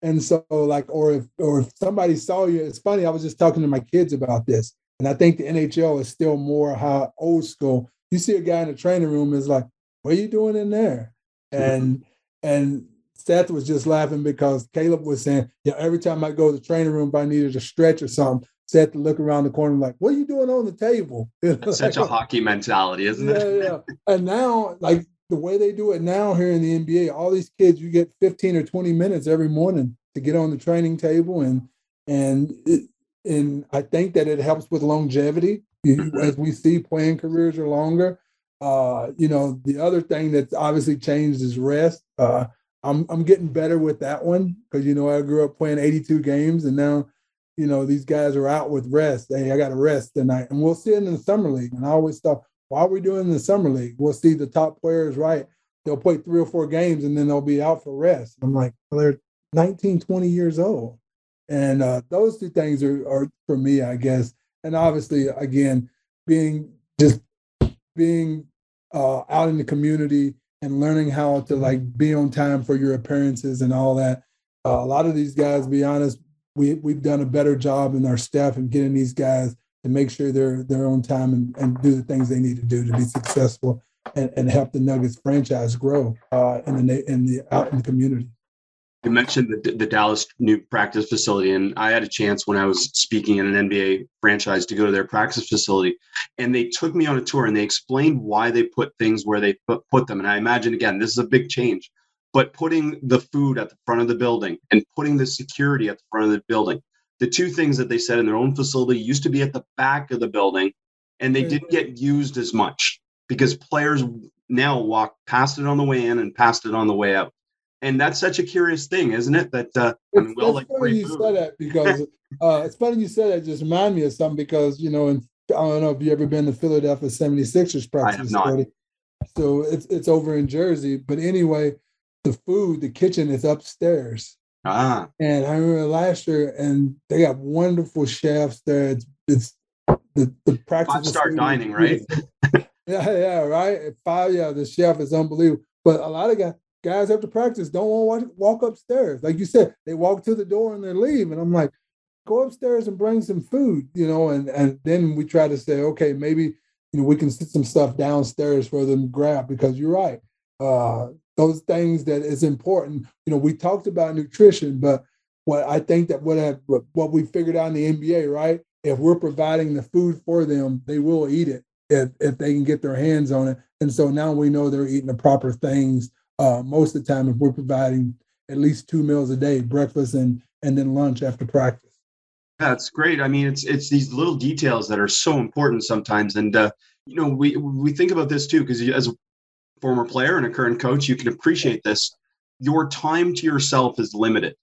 and so, like, or if or if somebody saw you, it's funny. I was just talking to my kids about this, and I think the NHL is still more how old school. You see a guy in the training room is like, "What are you doing in there?" And mm-hmm. and Seth was just laughing because Caleb was saying, "Yeah, every time I go to the training room, if I needed a stretch or something, Seth to look around the corner like, "What are you doing on the table?" Such a hockey mentality, isn't it? Yeah, yeah. And now, like the way they do it now here in the NBA, all these kids, you get 15 or 20 minutes every morning to get on the training table. And, and, it, and I think that it helps with longevity. As we see, playing careers are longer. Uh, you know, the other thing that's obviously changed is rest. Uh, I'm I'm getting better with that one because you know I grew up playing 82 games, and now you know these guys are out with rest. Hey, I got to rest tonight, and we'll see it in the summer league. And I always thought, why are we doing the summer league? We'll see the top players, right? They'll play three or four games and then they'll be out for rest. I'm like, well, they're 19, 20 years old. And uh, those two things are, are for me, I guess. And obviously, again, being just being uh, out in the community and learning how to like be on time for your appearances and all that. Uh, a lot of these guys, be honest, we we've done a better job in our staff in getting these guys to make sure they're they're on time and, and do the things they need to do to be successful and, and help the Nuggets franchise grow uh, in the in the out in the community. You mentioned the, the Dallas new practice facility, and I had a chance when I was speaking in an NBA franchise to go to their practice facility, and they took me on a tour and they explained why they put things where they put, put them. And I imagine again, this is a big change, but putting the food at the front of the building and putting the security at the front of the building. The two things that they said in their own facility used to be at the back of the building and they mm-hmm. didn't get used as much because players now walk past it on the way in and past it on the way out. And that's such a curious thing isn't it? That uh I mean, well, like funny you said that because uh it's funny you said that just remind me of something because you know and i don't know if you ever been to philadelphia 76ers practice facility so it's it's over in jersey but anyway the food the kitchen is upstairs Ah. And I remember last year, and they got wonderful chefs there. It's, it's the, the practice. Five star dining, right? yeah, yeah, right. Five, yeah, the chef is unbelievable. But a lot of guys, guys after practice don't want to walk upstairs. Like you said, they walk to the door and they leave. And I'm like, go upstairs and bring some food, you know. And and then we try to say, okay, maybe you know we can sit some stuff downstairs for them to grab because you're right. Uh, those things that is important. You know, we talked about nutrition, but what I think that what have, what we figured out in the NBA, right? If we're providing the food for them, they will eat it if if they can get their hands on it. And so now we know they're eating the proper things uh, most of the time if we're providing at least two meals a day, breakfast and and then lunch after practice. That's great. I mean, it's it's these little details that are so important sometimes, and uh, you know, we we think about this too because as former player and a current coach, you can appreciate this. Your time to yourself is limited.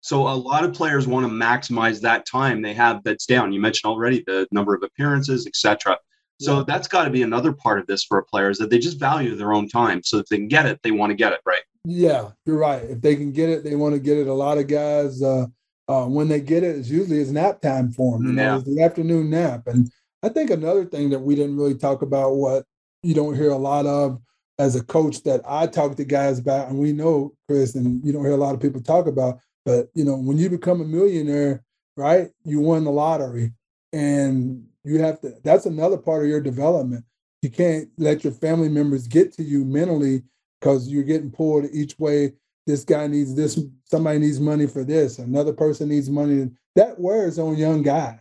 So a lot of players want to maximize that time they have that's down. You mentioned already the number of appearances, etc. So yeah. that's got to be another part of this for a player is that they just value their own time. So if they can get it, they want to get it, right? Yeah, you're right. If they can get it, they want to get it. A lot of guys, uh, uh, when they get it, it's usually it's nap time for them. You know, yeah. it's the afternoon nap. And I think another thing that we didn't really talk about, what you don't hear a lot of, as a coach that I talk to guys about, and we know, Chris, and you don't hear a lot of people talk about, but you know, when you become a millionaire, right, you won the lottery. And you have to that's another part of your development. you can't let your family members get to you mentally because you're getting pulled each way. This guy needs this, somebody needs money for this, another person needs money. That wears on young guys.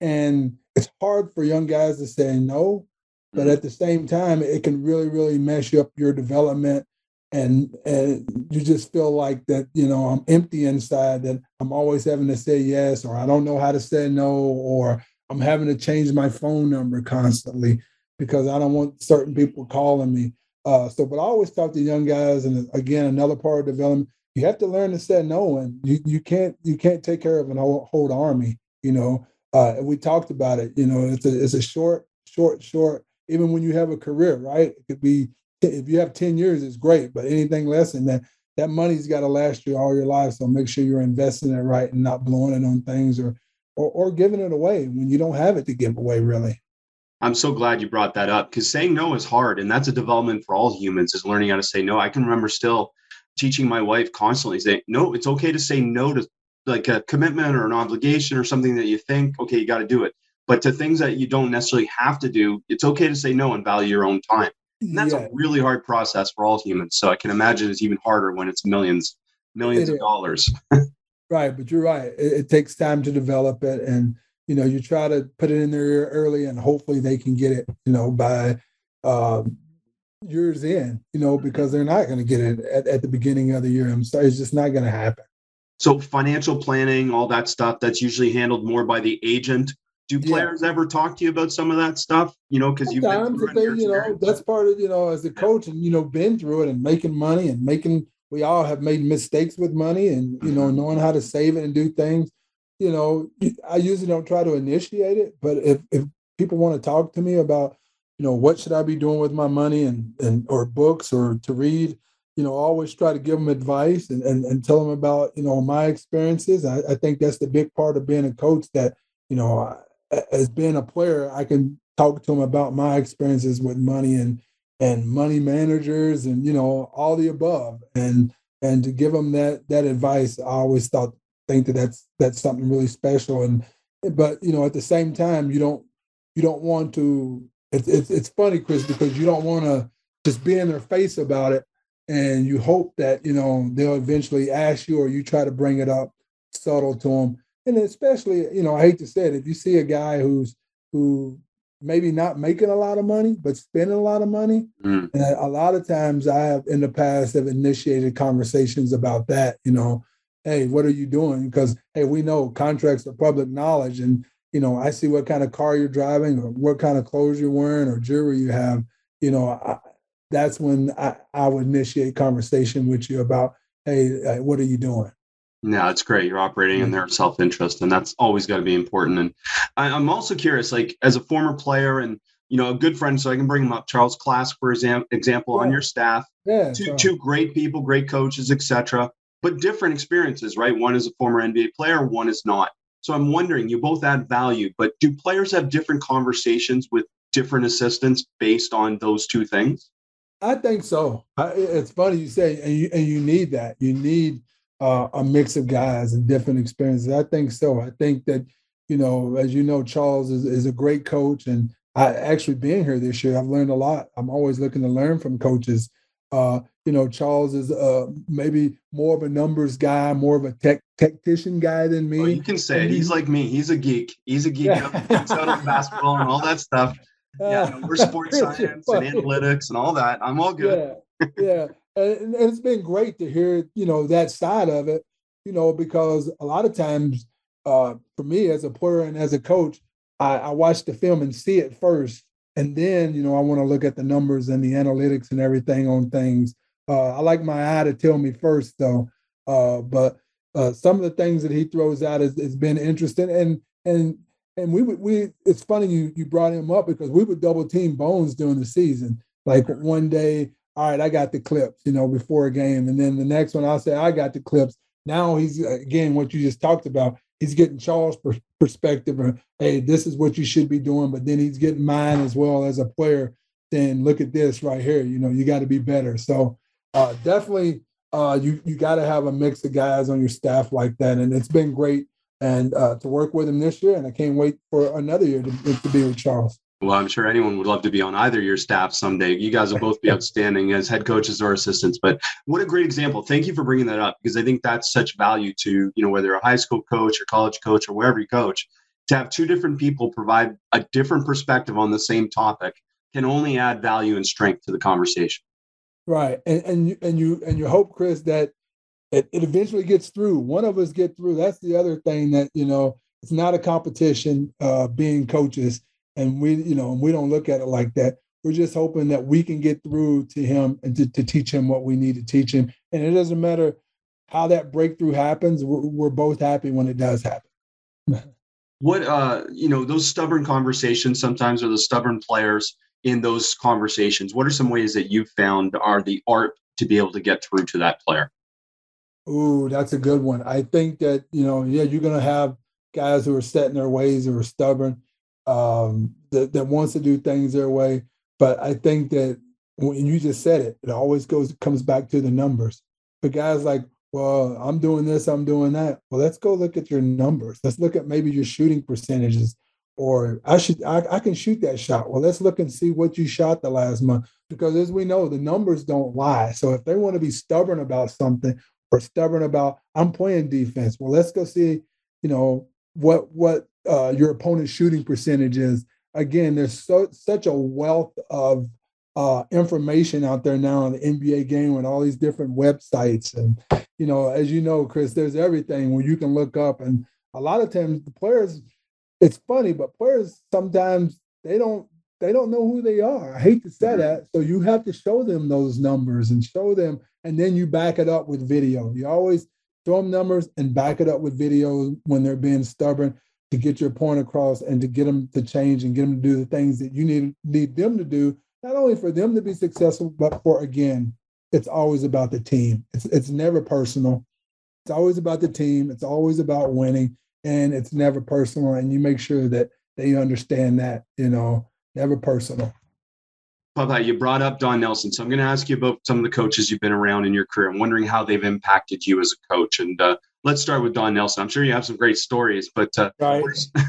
And it's hard for young guys to say no, but at the same time, it can really, really mess up your development. And, and you just feel like that, you know, I'm empty inside, that I'm always having to say yes, or I don't know how to say no, or I'm having to change my phone number constantly because I don't want certain people calling me. Uh, so, but I always talk to young guys, and again, another part of development, you have to learn to say no, and you you can't you can't take care of an whole, whole army. You know, uh, we talked about it. You know, it's a it's a short, short, short. Even when you have a career, right? It could be if you have ten years, it's great, but anything less than that, that money's got to last you all your life. So make sure you're investing it right and not blowing it on things or or, or giving it away when you don't have it to give away. Really. I'm so glad you brought that up because saying no is hard, and that's a development for all humans is learning how to say no. I can remember still teaching my wife constantly saying, "No, it's okay to say no to like a commitment or an obligation or something that you think, okay, you got to do it. But to things that you don't necessarily have to do, it's okay to say no and value your own time. And that's yeah. a really hard process for all humans. So I can imagine it's even harder when it's millions, millions it of dollars. right, but you're right. It, it takes time to develop it, and you know, you try to put it in their ear early, and hopefully they can get it. You know, by um, years in. You know, because they're not going to get it at, at the beginning of the year. I'm sorry, it's just not going to happen. So financial planning, all that stuff, that's usually handled more by the agent. Do players yeah. ever talk to you about some of that stuff? You know, because you've been through they, you know, that's part of you know, as a coach, and you know, been through it and making money and making. We all have made mistakes with money, and you know, mm-hmm. knowing how to save it and do things. You know, I usually don't try to initiate it, but if if people want to talk to me about, you know, what should I be doing with my money and and or books or to read, you know, always try to give them advice and, and, and tell them about, you know, my experiences. I, I think that's the big part of being a coach that, you know, as being a player, I can talk to them about my experiences with money and, and money managers and, you know, all the above. And, and to give them that, that advice, I always thought, think that that's, that's something really special. And, but, you know, at the same time, you don't, you don't want to, it's, it's, it's funny, Chris, because you don't want to just be in their face about it and you hope that you know they'll eventually ask you or you try to bring it up subtle to them and especially you know i hate to say it if you see a guy who's who maybe not making a lot of money but spending a lot of money mm. and a lot of times i have in the past have initiated conversations about that you know hey what are you doing because hey we know contracts are public knowledge and you know i see what kind of car you're driving or what kind of clothes you're wearing or jewelry you have you know I, that's when I, I would initiate conversation with you about, hey, what are you doing? Yeah, it's great. You're operating in mm-hmm. their self interest, and that's always got to be important. And I, am also curious, like as a former player and you know a good friend, so I can bring him up. Charles Klask, for example, yeah. on your staff. Yeah, two, two great people, great coaches, etc. But different experiences, right? One is a former NBA player, one is not. So I'm wondering, you both add value, but do players have different conversations with different assistants based on those two things? I think so. I, it's funny you say, and you, and you need that. You need uh, a mix of guys and different experiences. I think so. I think that, you know, as you know, Charles is, is a great coach. And I actually being here this year, I've learned a lot. I'm always looking to learn from coaches. Uh, you know, Charles is uh, maybe more of a numbers guy, more of a tech tactician guy than me. Well, you can say it. He's like me. He's a geek. He's a geek. Yeah. Out of basketball and all that stuff yeah, we're sports science and analytics and all that. I'm all good. Yeah, yeah. And, and, it's been great to hear, you know, that side of it, you know, because a lot of times uh, for me as a player and as a coach, I, I watch the film and see it first. And then, you know, I want to look at the numbers and the analytics and everything on things. Uh, I like my eye to tell me first, though. Uh, but uh, some of the things that he throws out has, has been interesting. And and and we would we it's funny you you brought him up because we would double team bones during the season. Like one day, all right, I got the clips, you know, before a game, and then the next one I'll say I got the clips. Now he's again what you just talked about. He's getting Charles' per- perspective, or hey, this is what you should be doing, but then he's getting mine as well as a player. Saying, look at this right here. You know, you got to be better. So uh, definitely, uh, you you got to have a mix of guys on your staff like that, and it's been great and uh, to work with him this year. And I can't wait for another year to, to be with Charles. Well, I'm sure anyone would love to be on either your staff someday. You guys will both be outstanding as head coaches or assistants. But what a great example! Thank you for bringing that up because I think that's such value to you know whether you're a high school coach or college coach or wherever you coach. To have two different people provide a different perspective on the same topic can only add value and strength to the conversation. Right, and and you and you and you hope, Chris, that it, it eventually gets through. One of us get through. That's the other thing that you know. It's not a competition. Uh, being coaches and we you know and we don't look at it like that. We're just hoping that we can get through to him and to, to teach him what we need to teach him. And it doesn't matter how that breakthrough happens we're, we're both happy when it does happen. What uh you know those stubborn conversations sometimes are the stubborn players in those conversations what are some ways that you've found are the art to be able to get through to that player? Ooh, that's a good one. I think that, you know, yeah, you're going to have guys who are set in their ways who are stubborn um, that, that wants to do things their way. But I think that when you just said it, it always goes comes back to the numbers. But guys like, well, I'm doing this, I'm doing that. Well, let's go look at your numbers. Let's look at maybe your shooting percentages. Or I should I, I can shoot that shot. Well, let's look and see what you shot the last month. Because as we know, the numbers don't lie. So if they want to be stubborn about something or stubborn about I'm playing defense, well, let's go see, you know, what what uh, your opponent's shooting percentage is. Again, there's so such a wealth of uh, information out there now on the NBA game and all these different websites. And, you know, as you know, Chris, there's everything where you can look up. And a lot of times the players, it's funny, but players sometimes they don't they don't know who they are. I hate to say that. So you have to show them those numbers and show them, and then you back it up with video. You always show them numbers and back it up with video when they're being stubborn to get your point across and to get them to change and get them to do the things that you need need them to do, not only for them to be successful, but for again, it's always about the team. It's it's never personal. It's always about the team. It's always about winning, and it's never personal. And you make sure that they understand that. You know, never personal. Papa, you brought up Don Nelson, so I'm going to ask you about some of the coaches you've been around in your career. I'm wondering how they've impacted you as a coach, and uh, let's start with Don Nelson. I'm sure you have some great stories, but uh, right.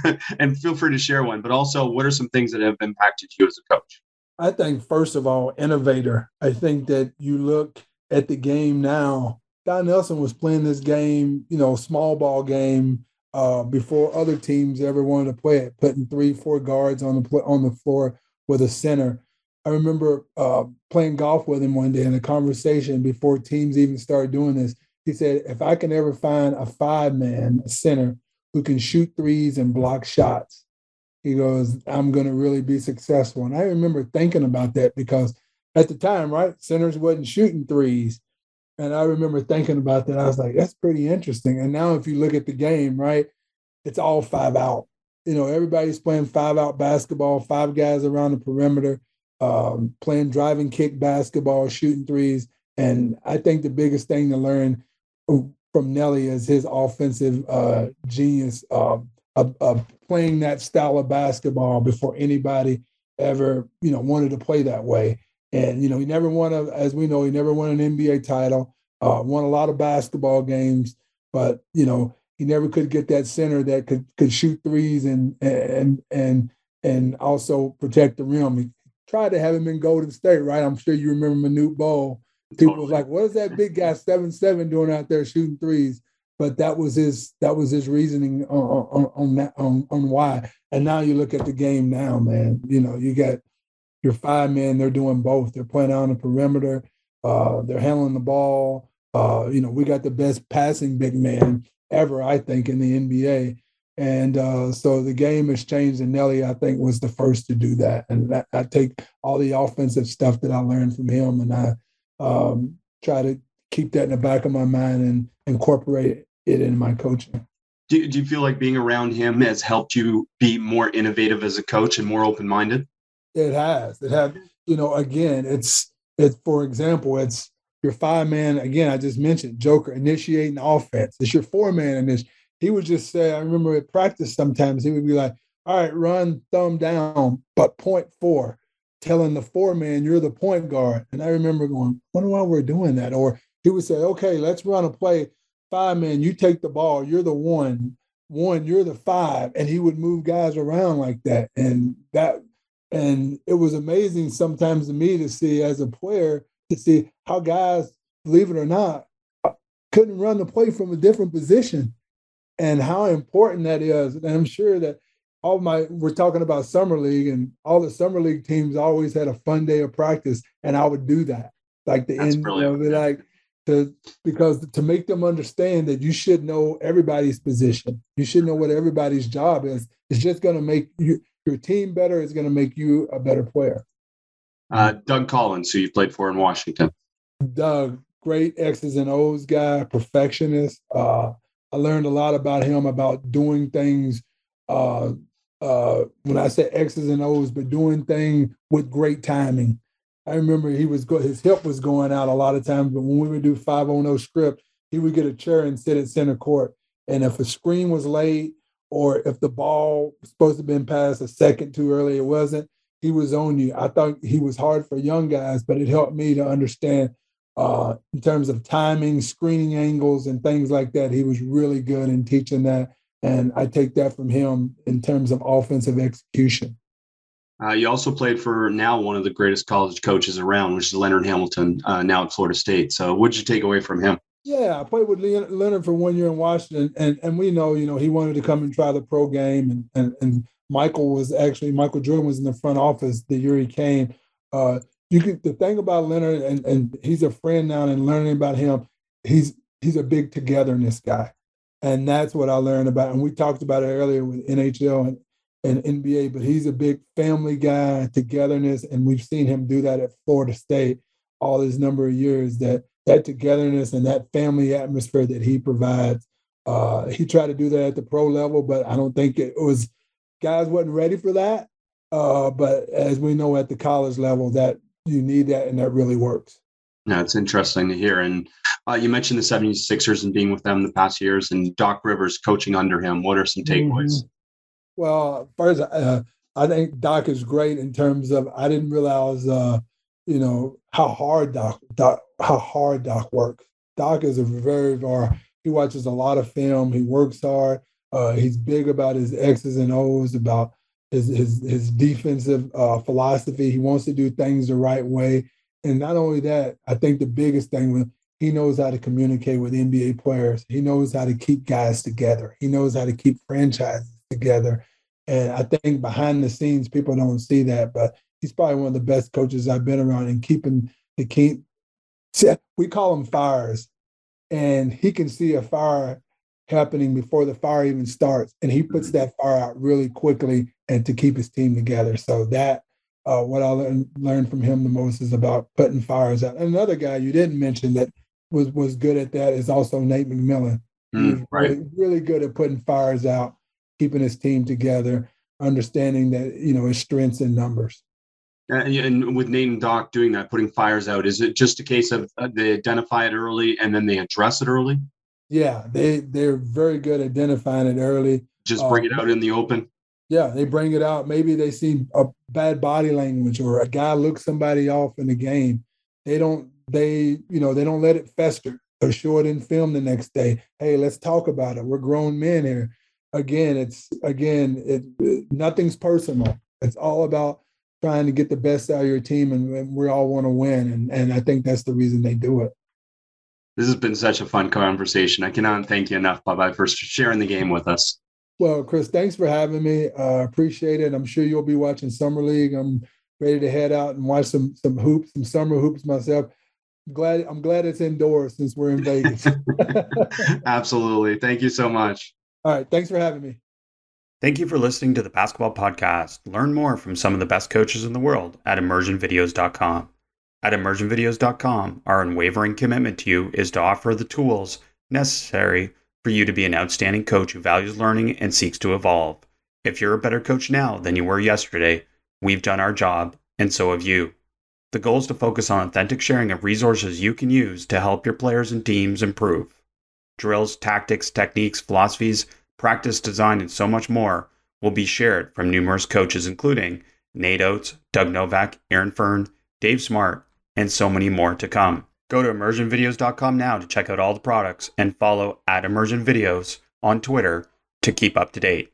and feel free to share one. But also, what are some things that have impacted you as a coach? I think first of all, innovator. I think that you look at the game now. Don Nelson was playing this game, you know, small ball game uh, before other teams ever wanted to play it, putting three, four guards on the on the floor with a center. I remember uh, playing golf with him one day in a conversation before teams even started doing this he said, if I can ever find a five man, center who can shoot threes and block shots, he goes, I'm going to really be successful. And I remember thinking about that because at the time, right, centers wasn't shooting threes. And I remember thinking about that. I was like, that's pretty interesting. And now, if you look at the game, right, it's all five out. You know, everybody's playing five out basketball, five guys around the perimeter, um, playing driving kick basketball, shooting threes. And I think the biggest thing to learn from Nelly as his offensive uh, genius um, of, of, playing that style of basketball before anybody ever, you know, wanted to play that way. And you know, he never won a, as we know, he never won an NBA title. Uh, won a lot of basketball games, but you know, he never could get that center that could could shoot threes and and and and also protect the rim. He tried to have him in Golden State, right? I'm sure you remember Manute Bol people was like, "What is that big guy seven seven doing out there shooting threes? But that was his that was his reasoning on on on, that, on on why. And now you look at the game now, man. You know, you got your five men. They're doing both. They're playing on the perimeter. Uh, they're handling the ball. Uh, you know, we got the best passing big man ever, I think, in the NBA. And uh, so the game has changed, and Nelly, I think, was the first to do that. And I take all the offensive stuff that I learned from him, and I um, try to keep that in the back of my mind and incorporate it in my coaching. Do, do you feel like being around him has helped you be more innovative as a coach and more open minded? It has. It has. You know, again, it's it's for example, it's your five man. Again, I just mentioned Joker initiating offense. It's your four man and this. He would just say, I remember at practice sometimes he would be like, "All right, run thumb down, but point four telling the four man, you're the point guard. And I remember going, wonder why we're doing that. Or he would say, okay, let's run a play. Five man, you take the ball, you're the one. One, you're the five. And he would move guys around like that. And that And it was amazing sometimes to me to see as a player to see how guys, believe it or not, couldn't run the play from a different position and how important that is. And I'm sure that all my we're talking about summer league and all the summer league teams always had a fun day of practice and I would do that. Like the That's end brilliant. of it, like to because to make them understand that you should know everybody's position. You should know what everybody's job is. It's just gonna make you your team better, it's gonna make you a better player. Uh, Doug Collins, who you played for in Washington. Doug, great X's and O's guy, perfectionist. Uh, I learned a lot about him about doing things. Uh, uh, when I say X's and O's, but doing things with great timing. I remember he was go- his help was going out a lot of times, but when we would do five on no script, he would get a chair and sit at center court. And if a screen was late or if the ball was supposed to have been passed a second too early, it wasn't. He was on you. I thought he was hard for young guys, but it helped me to understand uh, in terms of timing, screening angles, and things like that. He was really good in teaching that. And I take that from him in terms of offensive execution. Uh, you also played for now one of the greatest college coaches around, which is Leonard Hamilton, uh, now at Florida State. So, what did you take away from him? Yeah, I played with Leonard for one year in Washington, and and we know, you know, he wanted to come and try the pro game, and and, and Michael was actually Michael Jordan was in the front office the year he came. Uh, you could the thing about Leonard, and and he's a friend now, and learning about him, he's he's a big togetherness guy, and that's what I learned about. And we talked about it earlier with NHL and and NBA, but he's a big family guy, togetherness, and we've seen him do that at Florida State all this number of years. That that togetherness and that family atmosphere that he provides. Uh, he tried to do that at the pro level, but I don't think it was guys wasn't ready for that. Uh, but as we know at the college level, that you need that and that really works. Yeah, it's interesting to hear. And uh, you mentioned the 76ers and being with them the past years and Doc Rivers coaching under him. What are some takeaways? Mm-hmm. Well, first, uh, I think Doc is great in terms of I didn't realize, uh, you know, how hard Doc, Doc how hard Doc works. Doc is a very, very he watches a lot of film. He works hard. Uh, he's big about his X's and O's, about his his, his defensive uh, philosophy. He wants to do things the right way. And not only that, I think the biggest thing with he knows how to communicate with NBA players. He knows how to keep guys together. He knows how to keep franchises together. And I think behind the scenes, people don't see that, but he's probably one of the best coaches I've been around in keeping the keep. See, we call them fires, and he can see a fire happening before the fire even starts, and he puts that fire out really quickly and to keep his team together. So that uh, what I learned, learned from him the most is about putting fires out. Another guy you didn't mention that was was good at that is also Nate McMillan. Mm, right. really, really good at putting fires out, keeping his team together, understanding that you know his strengths and numbers. Uh, and with Nate and Doc doing that, putting fires out, is it just a case of uh, they identify it early and then they address it early? Yeah, they they're very good at identifying it early. Just bring Um, it out in the open. Yeah, they bring it out. Maybe they see a bad body language or a guy looks somebody off in the game. They don't they you know they don't let it fester. They're show it in film the next day. Hey, let's talk about it. We're grown men here. Again, it's again it, it- nothing's personal. It's all about trying to get the best out of your team, and, and we all want to win. And and I think that's the reason they do it. This has been such a fun conversation. I cannot thank you enough, Bye bye, for sharing the game with us. Well, Chris, thanks for having me. Uh, appreciate it. I'm sure you'll be watching Summer League. I'm ready to head out and watch some some hoops, some summer hoops myself. Glad I'm glad it's indoors since we're in Vegas. Absolutely. Thank you so much. All right, thanks for having me. Thank you for listening to the Basketball Podcast. Learn more from some of the best coaches in the world at immersionvideos.com. At immersionvideos.com, our unwavering commitment to you is to offer the tools necessary for you to be an outstanding coach who values learning and seeks to evolve. If you're a better coach now than you were yesterday, we've done our job, and so have you. The goal is to focus on authentic sharing of resources you can use to help your players and teams improve. Drills, tactics, techniques, philosophies, practice design, and so much more will be shared from numerous coaches, including Nate Oats, Doug Novak, Aaron Fearne, Dave Smart, and so many more to come. Go to immersionvideos.com now to check out all the products and follow at Immersion Videos on Twitter to keep up to date.